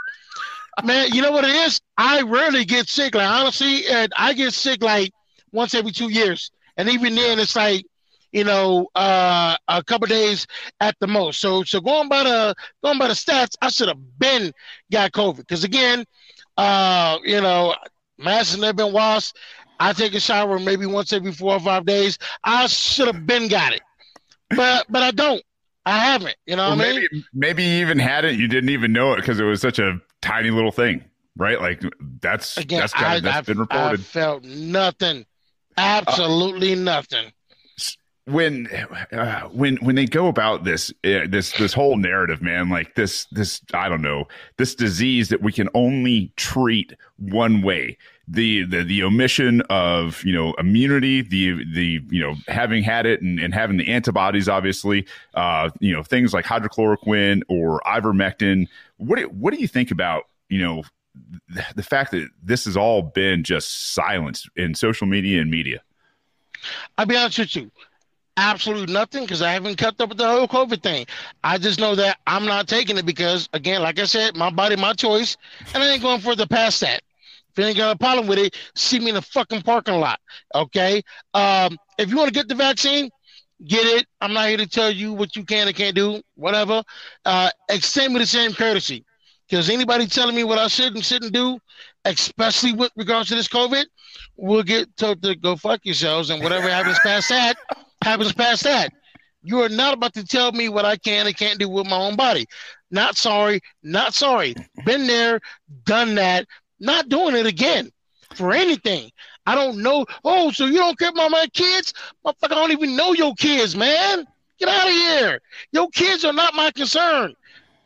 Man, you know what it is? I rarely get sick. Like honestly, and I get sick like once every two years, and even then, it's like you know uh, a couple days at the most. So, so going by the going by the stats, I should have been got COVID because again, uh, you know, mask has never been washed. I take a shower maybe once every four or five days. I should have been got it, but but I don't. I haven't. You know Or what I mean? maybe maybe you even had it, you didn't even know it because it was such a tiny little thing, right? Like that's Again, that's kind I, of that's I've- been I reported. felt nothing, absolutely nothing. when uh, when when they go about this uh, this this whole narrative man like this this i don't know this disease that we can only treat one way the the the omission of you know immunity the the you know having had it and, and having the antibodies obviously uh you know things like hydrochloroquine or ivermectin what do, what do you think about you know the, the fact that this has all been just silenced in social media and media I'll be honest with you. Absolutely nothing because I haven't kept up with the whole COVID thing. I just know that I'm not taking it because, again, like I said, my body, my choice, and I ain't going further past that. You ain't got a problem with it, see me in the fucking parking lot. Okay. Um, if you want to get the vaccine, get it. I'm not here to tell you what you can and can't do, whatever. Uh, extend me the same courtesy. Because anybody telling me what I should and shouldn't do, especially with regards to this COVID, we'll get told to go fuck yourselves and whatever happens past that happens past that. You are not about to tell me what I can and can't do with my own body. Not sorry, not sorry. Been there, done that, not doing it again for anything. I don't know. Oh, so you don't care about my kids? Motherfucker, I don't even know your kids, man. Get out of here. Your kids are not my concern.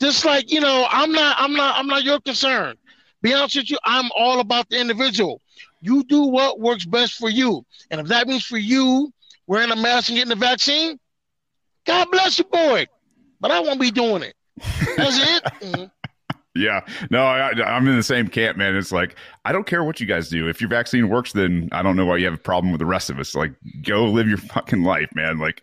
Just like, you know, I'm not, I'm not, I'm not your concern. Be honest with you, I'm all about the individual. You do what works best for you. And if that means for you wearing a mask and getting the vaccine, God bless you, boy. But I won't be doing it. That's it. Mm-hmm. Yeah, no, I, I'm in the same camp, man. It's like I don't care what you guys do. If your vaccine works, then I don't know why you have a problem with the rest of us. Like, go live your fucking life, man. Like,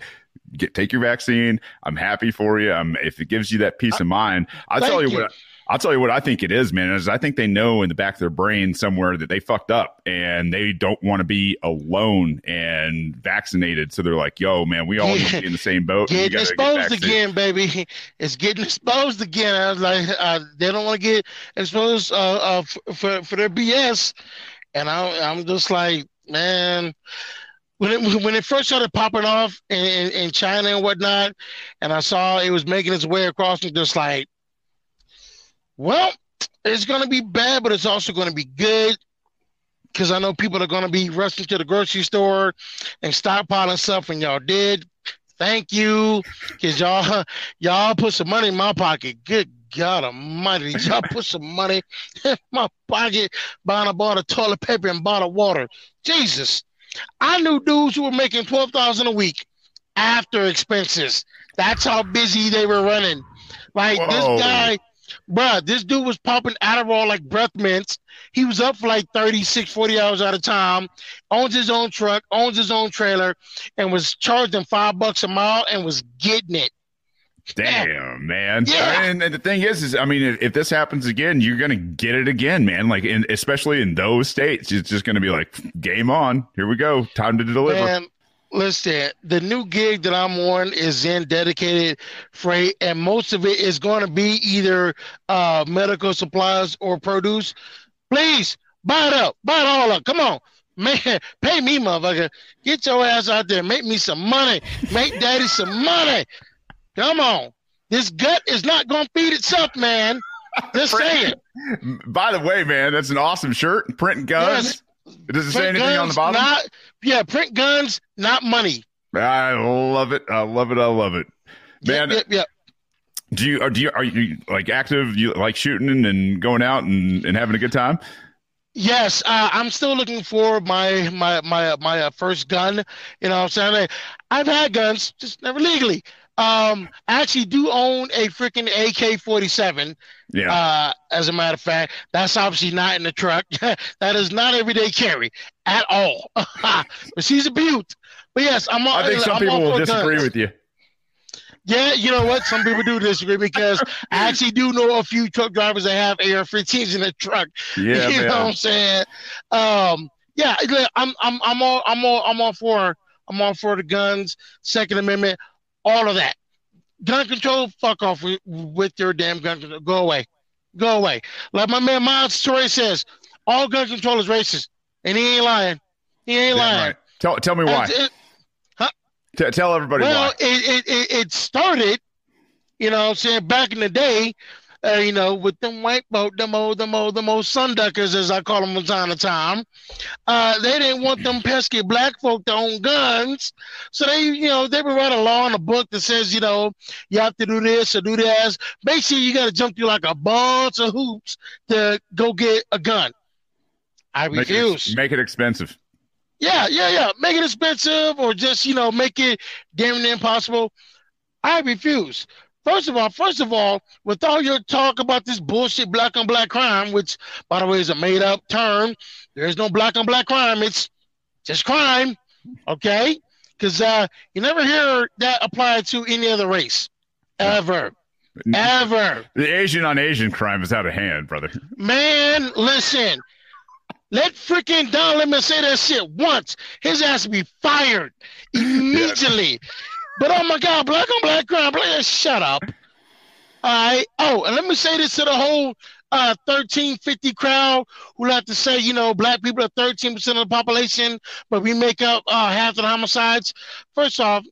get take your vaccine. I'm happy for you. I'm if it gives you that peace of mind. I'll tell you, you. what. I'll tell you what I think it is, man. Is I think they know in the back of their brain somewhere that they fucked up and they don't want to be alone and vaccinated. So they're like, "Yo, man, we all need to be in the same boat. Getting get exposed vaccinated." again, baby. It's getting exposed again. I was like, uh, they don't want to get exposed uh, uh, for for their BS, and I, I'm just like, man. When it when it first started popping off in, in, in China and whatnot, and I saw it was making its way across, and just like, well, it's gonna be bad, but it's also gonna be good because I know people are gonna be rushing to the grocery store and stockpiling stuff, and y'all did. Thank you, cause y'all y'all put some money in my pocket. Good God Almighty, y'all put some money in my pocket buying a bottle of toilet paper and bottle of water. Jesus, I knew dudes who were making twelve thousand a week after expenses. That's how busy they were running. Like Whoa. this guy, Bruh, this dude was popping Adderall like breath mints. He was up for like 36, 40 hours at a time, owns his own truck, owns his own trailer, and was charging five bucks a mile and was getting it. Damn, man. Yeah. And, and the thing is, is I mean, if, if this happens again, you're gonna get it again, man. Like, in, especially in those states, it's just gonna be like, game on. Here we go. Time to deliver. Man, listen, the new gig that I'm on is in dedicated freight, and most of it is going to be either uh, medical supplies or produce. Please buy it up, buy it all up. Come on. Man, pay me, motherfucker. Get your ass out there. Make me some money. Make daddy some money. Come on. This gut is not going to feed itself, man. Just saying. By the way, man, that's an awesome shirt. Print guns. Does it say Print anything on the bottom? Not, yeah, print guns, not money. I love it. I love it. I love it. Man, Yep, yep, yep. do you are do you are you like active? You like shooting and going out and, and having a good time? Yes, uh, I'm still looking for my my my my uh, first gun. You know, what I'm saying I've had guns, just never legally. Um, I actually do own a freaking AK-47. Yeah. Uh, as a matter of fact, that's obviously not in the truck. that is not everyday carry at all. but she's a beaut. But yes, I'm. all- I think some I'm people will disagree guns. with you. Yeah, you know what? Some people do disagree because I actually do know a few truck drivers that have AR-15s in their truck. Yeah, you man. know what I'm saying? Um, yeah, I'm I'm I'm all I'm all I'm all for I'm all for the guns, Second Amendment, all of that. Gun control, fuck off with, with your damn gun control. Go away. Go away. Like my man Maj Toure says, all gun control is racist. And he ain't lying. He ain't lying. right. Tell tell me why. It- T- tell everybody well, why. it, it, it, it started, you know I'm saying, back in the day, uh, you know, with them white boat, them old, them old, them old sunduckers, as I call them from time to time. Uh, they didn't want them pesky black folk to own guns. So they, you know, they would write a law in a book that says, you know, you have to do this or do that. Basically, you got to jump through like a bunch of hoops to go get a gun. I Make refuse. it, make it expensive. Yeah, yeah, yeah. Make it expensive or just, you know, make it damn near impossible. I refuse. First of all, first of all, with all your talk about this bullshit black on black crime, which by the way is a made up term, there's no black on black crime. It's just crime. Okay? Because uh, you never hear that applied to any other race. Ever. Ever. The Asian on Asian crime is out of hand, brother. Man, listen. Let freaking Don Lemon say that shit once. His ass be fired immediately. But oh my God, black on black crime. Black, shut up. All right. Oh, and let me say this to the whole uh 1350 crowd who like to say, you know, black people are 13% of the population, but we make up uh, half of the homicides. First off,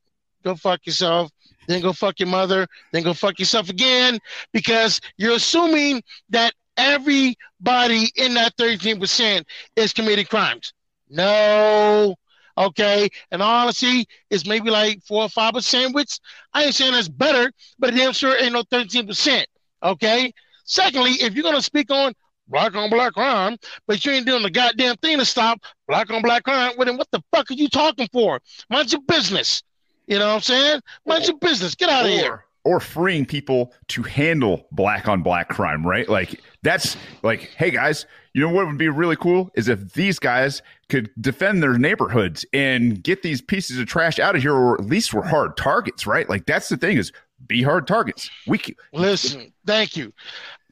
go fuck yourself. Then go fuck your mother. Then go fuck yourself again because you're assuming that everybody in that 13% is committing crimes. No. Okay. And honestly, it's maybe like four or five percent, which I ain't saying that's better, but damn sure ain't no 13%. Okay. Secondly, if you're gonna speak on black on black crime, but you ain't doing the goddamn thing to stop black on black crime, well then what the fuck are you talking for? Mind your business. You know what I'm saying? Mind your business. Get out of here. Or freeing people to handle black on black crime, right? Like that's like, hey guys, you know what would be really cool is if these guys could defend their neighborhoods and get these pieces of trash out of here, or at least we're hard targets, right? Like that's the thing is be hard targets. We c- Listen, thank you.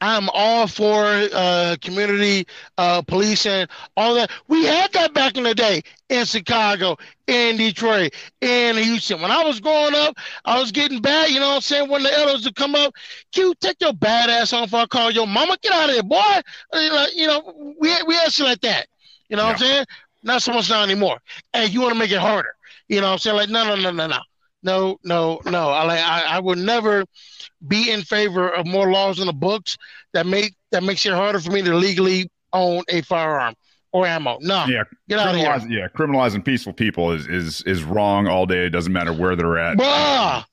I'm all for uh, community uh, policing, all that. We had that back in the day in Chicago, in Detroit, in Houston. When I was growing up, I was getting bad. You know what I'm saying? When the elders would come up, Q, take your bad ass on before I call your mama. Get out of here, boy. Uh, You know, we we had shit like that. You know what I'm saying? Not so much now anymore. And you want to make it harder. You know what I'm saying? Like, no, no, no, no, no. No, no, no. I like I, I would never be in favor of more laws in the books that make that makes it harder for me to legally own a firearm or ammo. No, yeah, get out of here, yeah, criminalizing peaceful people is is is wrong all day. It doesn't matter where they're at. bruh.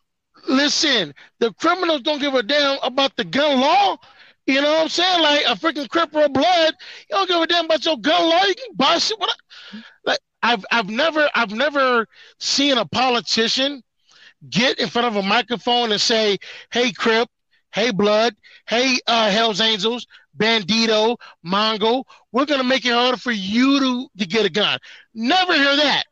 Listen, the criminals don't give a damn about the gun law. You know what I'm saying? Like a freaking crip or a blood, you don't give a damn about your gun law. You can buy shit. What? Like I've I've never I've never seen a politician get in front of a microphone and say, "Hey, crip." hey Blood, hey uh, Hell's Angels, Bandito, Mongo, we're gonna make it harder for you to, to get a gun. Never hear that.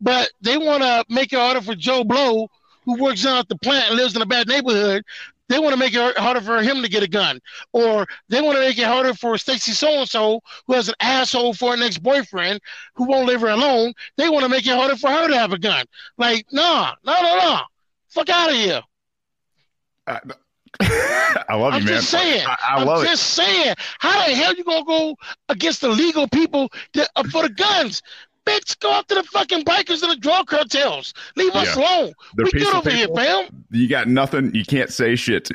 But they want to make it harder for Joe Blow, who works down at the plant and lives in a bad neighborhood. They want to make it harder for him to get a gun, or they want to make it harder for Stacy so and so, who has an asshole for an ex boyfriend who won't leave her alone. They want to make it harder for her to have a gun. Like, nah, no, no, no, fuck out of here. Uh, I love I'm you, man. just saying. I, I am love just saying. How the hell you gonna go against the legal people that, uh, for the guns? Bitch, go after the fucking bikers and the drug cartels. Leave us alone. They're we good over people. here, fam. You got nothing. You can't say shit.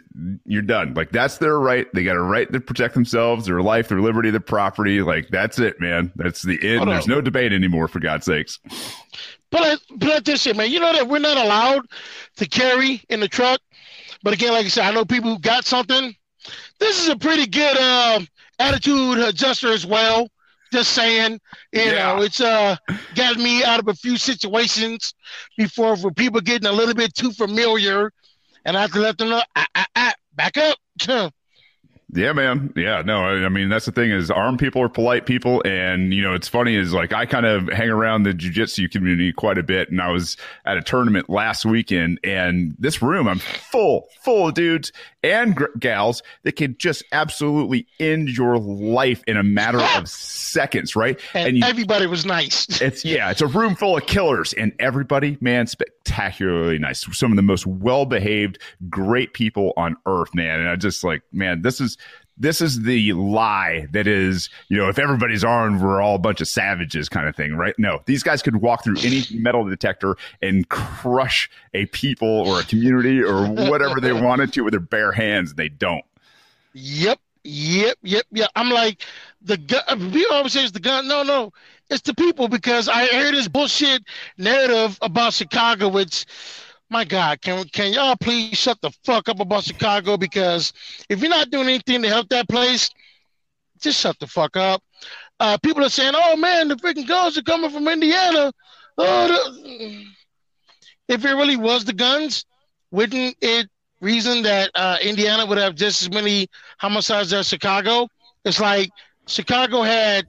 You're done. Like that's their right. They got a right to protect themselves, their life, their liberty, their property. Like that's it, man. That's the end. Hold There's on. no debate anymore, for God's sakes. But I, but I this shit, man. You know that we're not allowed to carry in the truck. But again, like I said, I know people who got something. This is a pretty good um, attitude adjuster as well. Just saying, you Yeah. know, it's uh got me out of a few situations before for people getting a little bit too familiar, and I have to let them know, ah, ah, ah, back up. Yeah, man. Yeah, no, I, I mean that's the thing is armed people are polite people, and you know it's funny is like I kind of hang around the jujitsu community quite a bit, and I was at a tournament last weekend, and this room I'm full, full of dudes and gr- gals that can just absolutely end your life in a matter of seconds, right? and you everybody was nice. it's yeah, it's a room full of killers, and everybody, man, spectacularly nice. Some of the most well behaved, great people on earth, man. And I just like, man, this is this is the lie that is, you know, if everybody's armed, we're all a bunch of savages, kind of thing, right? No, these guys could walk through any metal detector and crush a people or a community or whatever they wanted to with their bare hands. and They don't. Yep, yep, yep, yep. I'm like the gun. Uh, people always say it's the gun. No, no, it's the people because I heard this bullshit narrative about Chicago, which. My God, can can y'all please shut the fuck up about Chicago? Because if you're not doing anything to help that place, just shut the fuck up. Uh, people are saying, "Oh man, the freaking guns are coming from Indiana." Oh, if it really was the guns, wouldn't it reason that uh, Indiana would have just as many homicides as Chicago? It's like Chicago had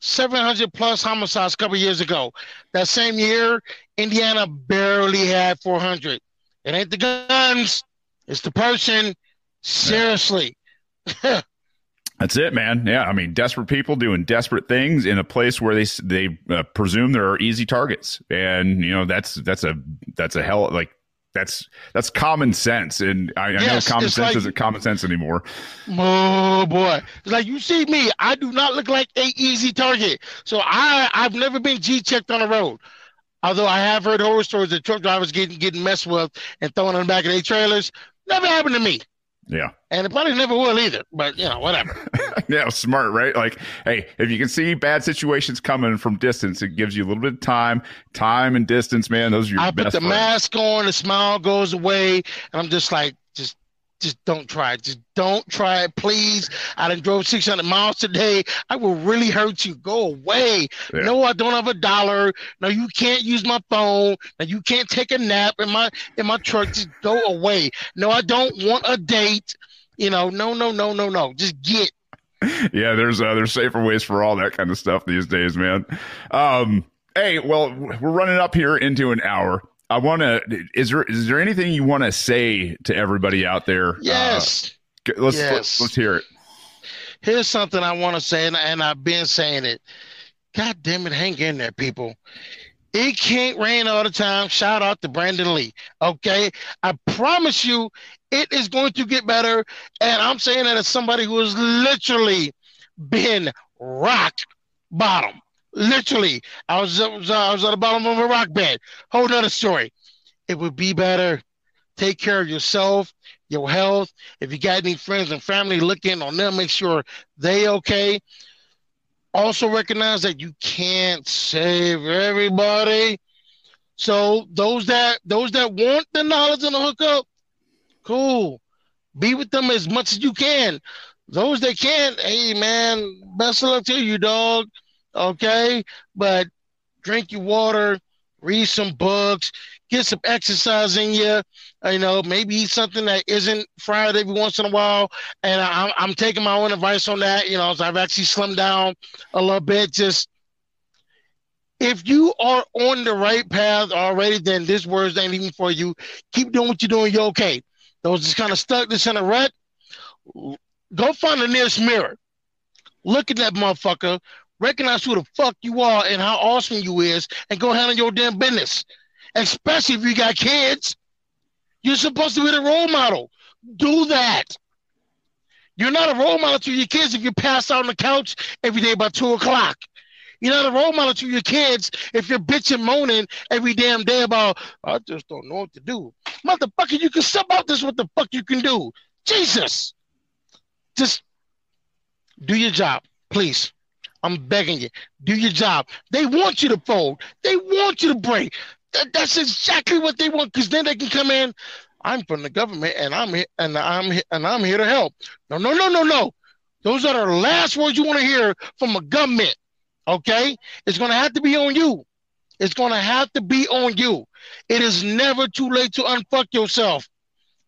700 plus homicides a couple years ago. That same year, Indiana barely had 400. It ain't the guns, it's the person. Seriously. That's it, man. Yeah, I mean, desperate people doing desperate things in a place where they they uh, presume there are easy targets, and you know that's that's a that's a hell like that's that's common sense, and I, I know common sense like- isn't common sense anymore. Oh boy. It's like you see me, I do not look like a easy target. So I I've never been G checked on the road. Although I have heard horror stories of truck drivers getting getting messed with and thrown in the back of their trailers. Never happened to me. Yeah, And it probably never will either. But you know, whatever. yeah, smart, right? Like, hey, if you can see bad situations coming from distance, it gives you a little bit of time, time and distance, man. Those are your I best put the friends. mask on, the smile goes away, and I'm just like, just don't try it. Just don't try it, please. I done drove 600 miles today. I will really hurt you. Go away. Yeah. No, I don't have a dollar. No, you can't use my phone. No, you can't take a nap in my in my truck. Just go away. No, I don't want a date. You know, no, no, no, no, no. Just get. yeah, there's uh, there's safer ways for all that kind of stuff these days, man. Um, hey, well, we're running up here into an hour. I want to. Is there is there anything you want to say to everybody out there? Yes. Uh, let's, Yes. let's let's hear it. Here's something I want to say, and, and I've been saying it. God damn it, hang in there, people. It can't rain all the time. Shout out to Brandon Lee. Okay. I promise you it is going to get better. And I'm saying that as somebody who has literally been rock bottom. Literally. I was, I was, I was at the bottom of a rock bed. Whole nother story. It would be better. Take care of yourself, your health. If you got any friends and family, look in on them, make sure they okay. Also recognize that you can't save everybody. So those that those that want the knowledge and the hookup, cool. Be with them as much as you can. Those that can't, hey man, best of luck to you, dog. Okay, but drink your water, read some books, get some exercise in you. You know, maybe eat something that isn't fried every once in a while. And I'm, I'm taking my own advice on that. You know, I've actually slimmed down a little bit. Just if you are on the right path already, then this word's ain't even for you. Keep doing what you're doing. You're okay. Those just kind of stuck this in a rut. Go find the nearest mirror. Look at that motherfucker. Recognize who the fuck you are and how awesome you is, and go handle your damn business. Especially if you got kids. You're supposed to be the role model. Do that. You're not a role model to your kids if you pass out on the couch every day by two o'clock. You're not a role model to your kids if you're bitching, moaning every damn day about, I just don't know what to do. Motherfucker, you can sub out this what the fuck you can do. Jesus. Just do your job, please. I'm begging you. Do your job. They want you to fold. They want you to break. That, that's exactly what they want because then they can come in. I'm from the government and I'm here and I'm and I'm here to help. No, no, no, no, no. Those are the last words you want to hear from a government. Okay? It's gonna have to be on you. It's gonna have to be on you. It is never too late to unfuck yourself.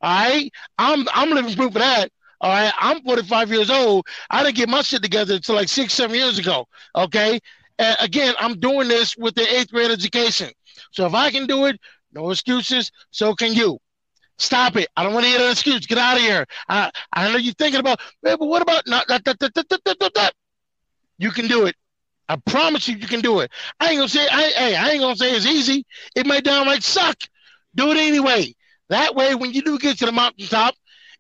All right? I'm I'm living proof of that. All right, I'm 45 years old. I didn't get my shit together until like six, seven years ago. Okay, and again, I'm doing this with the eighth grade education. So if I can do it, no excuses. So can you. Stop it. I don't want to hear an excuse. Get out of here. I I know you're thinking about, but what about not that, that, that, that, that, that, that. You can do it. I promise you, you can do it. I ain't gonna say, I, hey, I ain't gonna say it's easy. It may downright suck. Do it anyway. That way, when you do get to the mountaintop,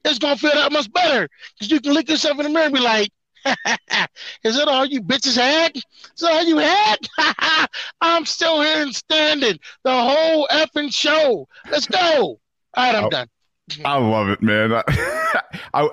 it's gonna feel that much better because you can look yourself in the mirror and be like, "Is that all you bitches had? Is that all you had? I'm still here and standing the whole effing show. Let's go. All right, I'm oh, done. I love it, man. I,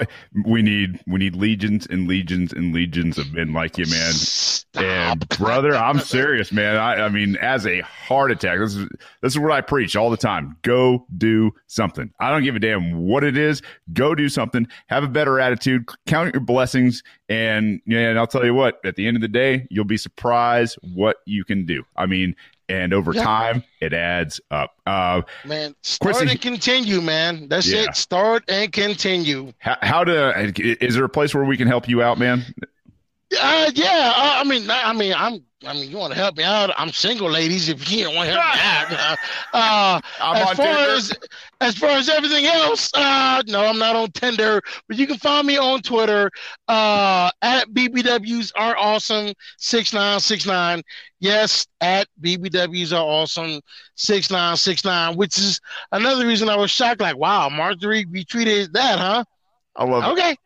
we need we need legions and legions and legions of men like you, man. Stop. And brother, I'm serious, man. I, I mean, as a heart attack, this is this is what I preach all the time. Go do something. I don't give a damn what it is. Go do something. Have a better attitude. Count your blessings, and yeah, and I'll tell you what. At the end of the day, you'll be surprised what you can do. I mean, and over yep. time it adds up. Uh, man, start Quincy, and continue, man. That's yeah. it. Start and continue. How, how, to? Is there a place where we can help you out, man? Uh, yeah. Uh, I mean, I mean, I'm I mean, you want to help me out? I'm single, ladies. If you don't want to help me out, uh, uh as far Tinder. as as far as everything else, uh, no, I'm not on Tinder, but you can find me on Twitter uh, at BBWs are awesome six nine six nine. Yes, at BBWs are awesome six nine six nine, which is another reason I was shocked. Like, wow, Marjorie retweeted that, huh? I love okay. it.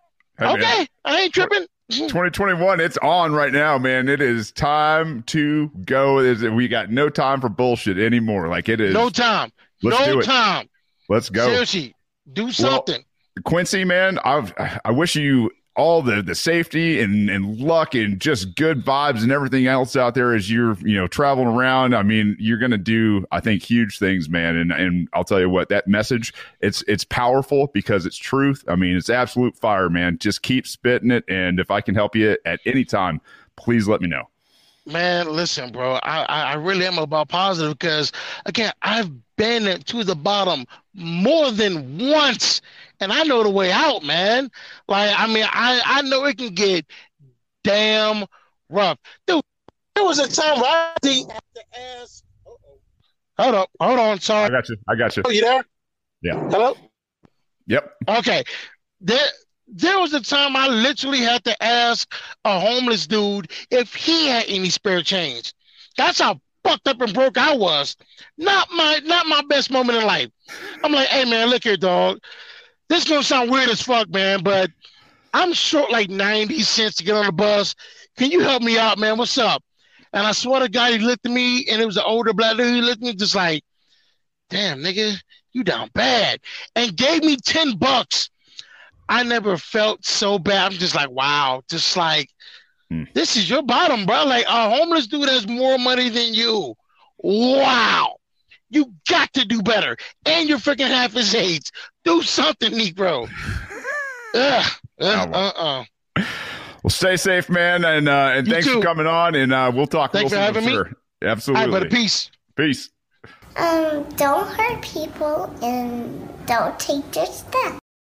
Okay, okay, I ain't tripping. 2021, it's on right now, man. It is time to go. We got no time for bullshit anymore. Like it is no time. Let's no time. Let's go. Seriously, do something. Well, Quincy, man, I've I wish you all the the safety and and luck and just good vibes and everything else out there as you're you know traveling around. I mean, you're to do I think huge things, man. And and I'll tell you what, that message it's it's powerful because it's truth. I mean, it's absolute fire, man. Just keep spitting it, and if I can help you at any time, please let me know. Man, listen, bro. I, I really am about positive because again, I've been to the bottom more than once and I know the way out, man. Like, I mean, I, I know it can get damn rough. Dude, there was a time where I had to ask. Hold up, hold on, sorry. I got you. I got you. Oh, you there? Yeah. Hello? Yep. Okay. There there was a time I literally had to ask a homeless dude if he had any spare change. That's how fucked up and broke I was. Not my not my best moment in life. I'm like, hey man, look here, dog this is gonna sound weird as fuck, man, but I'm short like 90 cents to get on the bus. Can you help me out, man? What's up? And I swear to God, he looked at me, and it was an older black dude. He looked at me just like, damn, nigga, you down bad. And gave me 10 bucks. I never felt so bad. I'm just like, wow, just like, hmm. this is your bottom, bro. Like, a homeless dude has more money than you. Wow. You got to do better. And you're freaking half his age. Do something, Negro. Ugh. Uh, uh, uh. Well, stay safe, man, and uh, and you thanks too. for coming on, and uh, we'll talk thanks real for having sure. me. Absolutely. All right, buddy. Peace. Peace. Um, don't hurt people and don't take their stuff.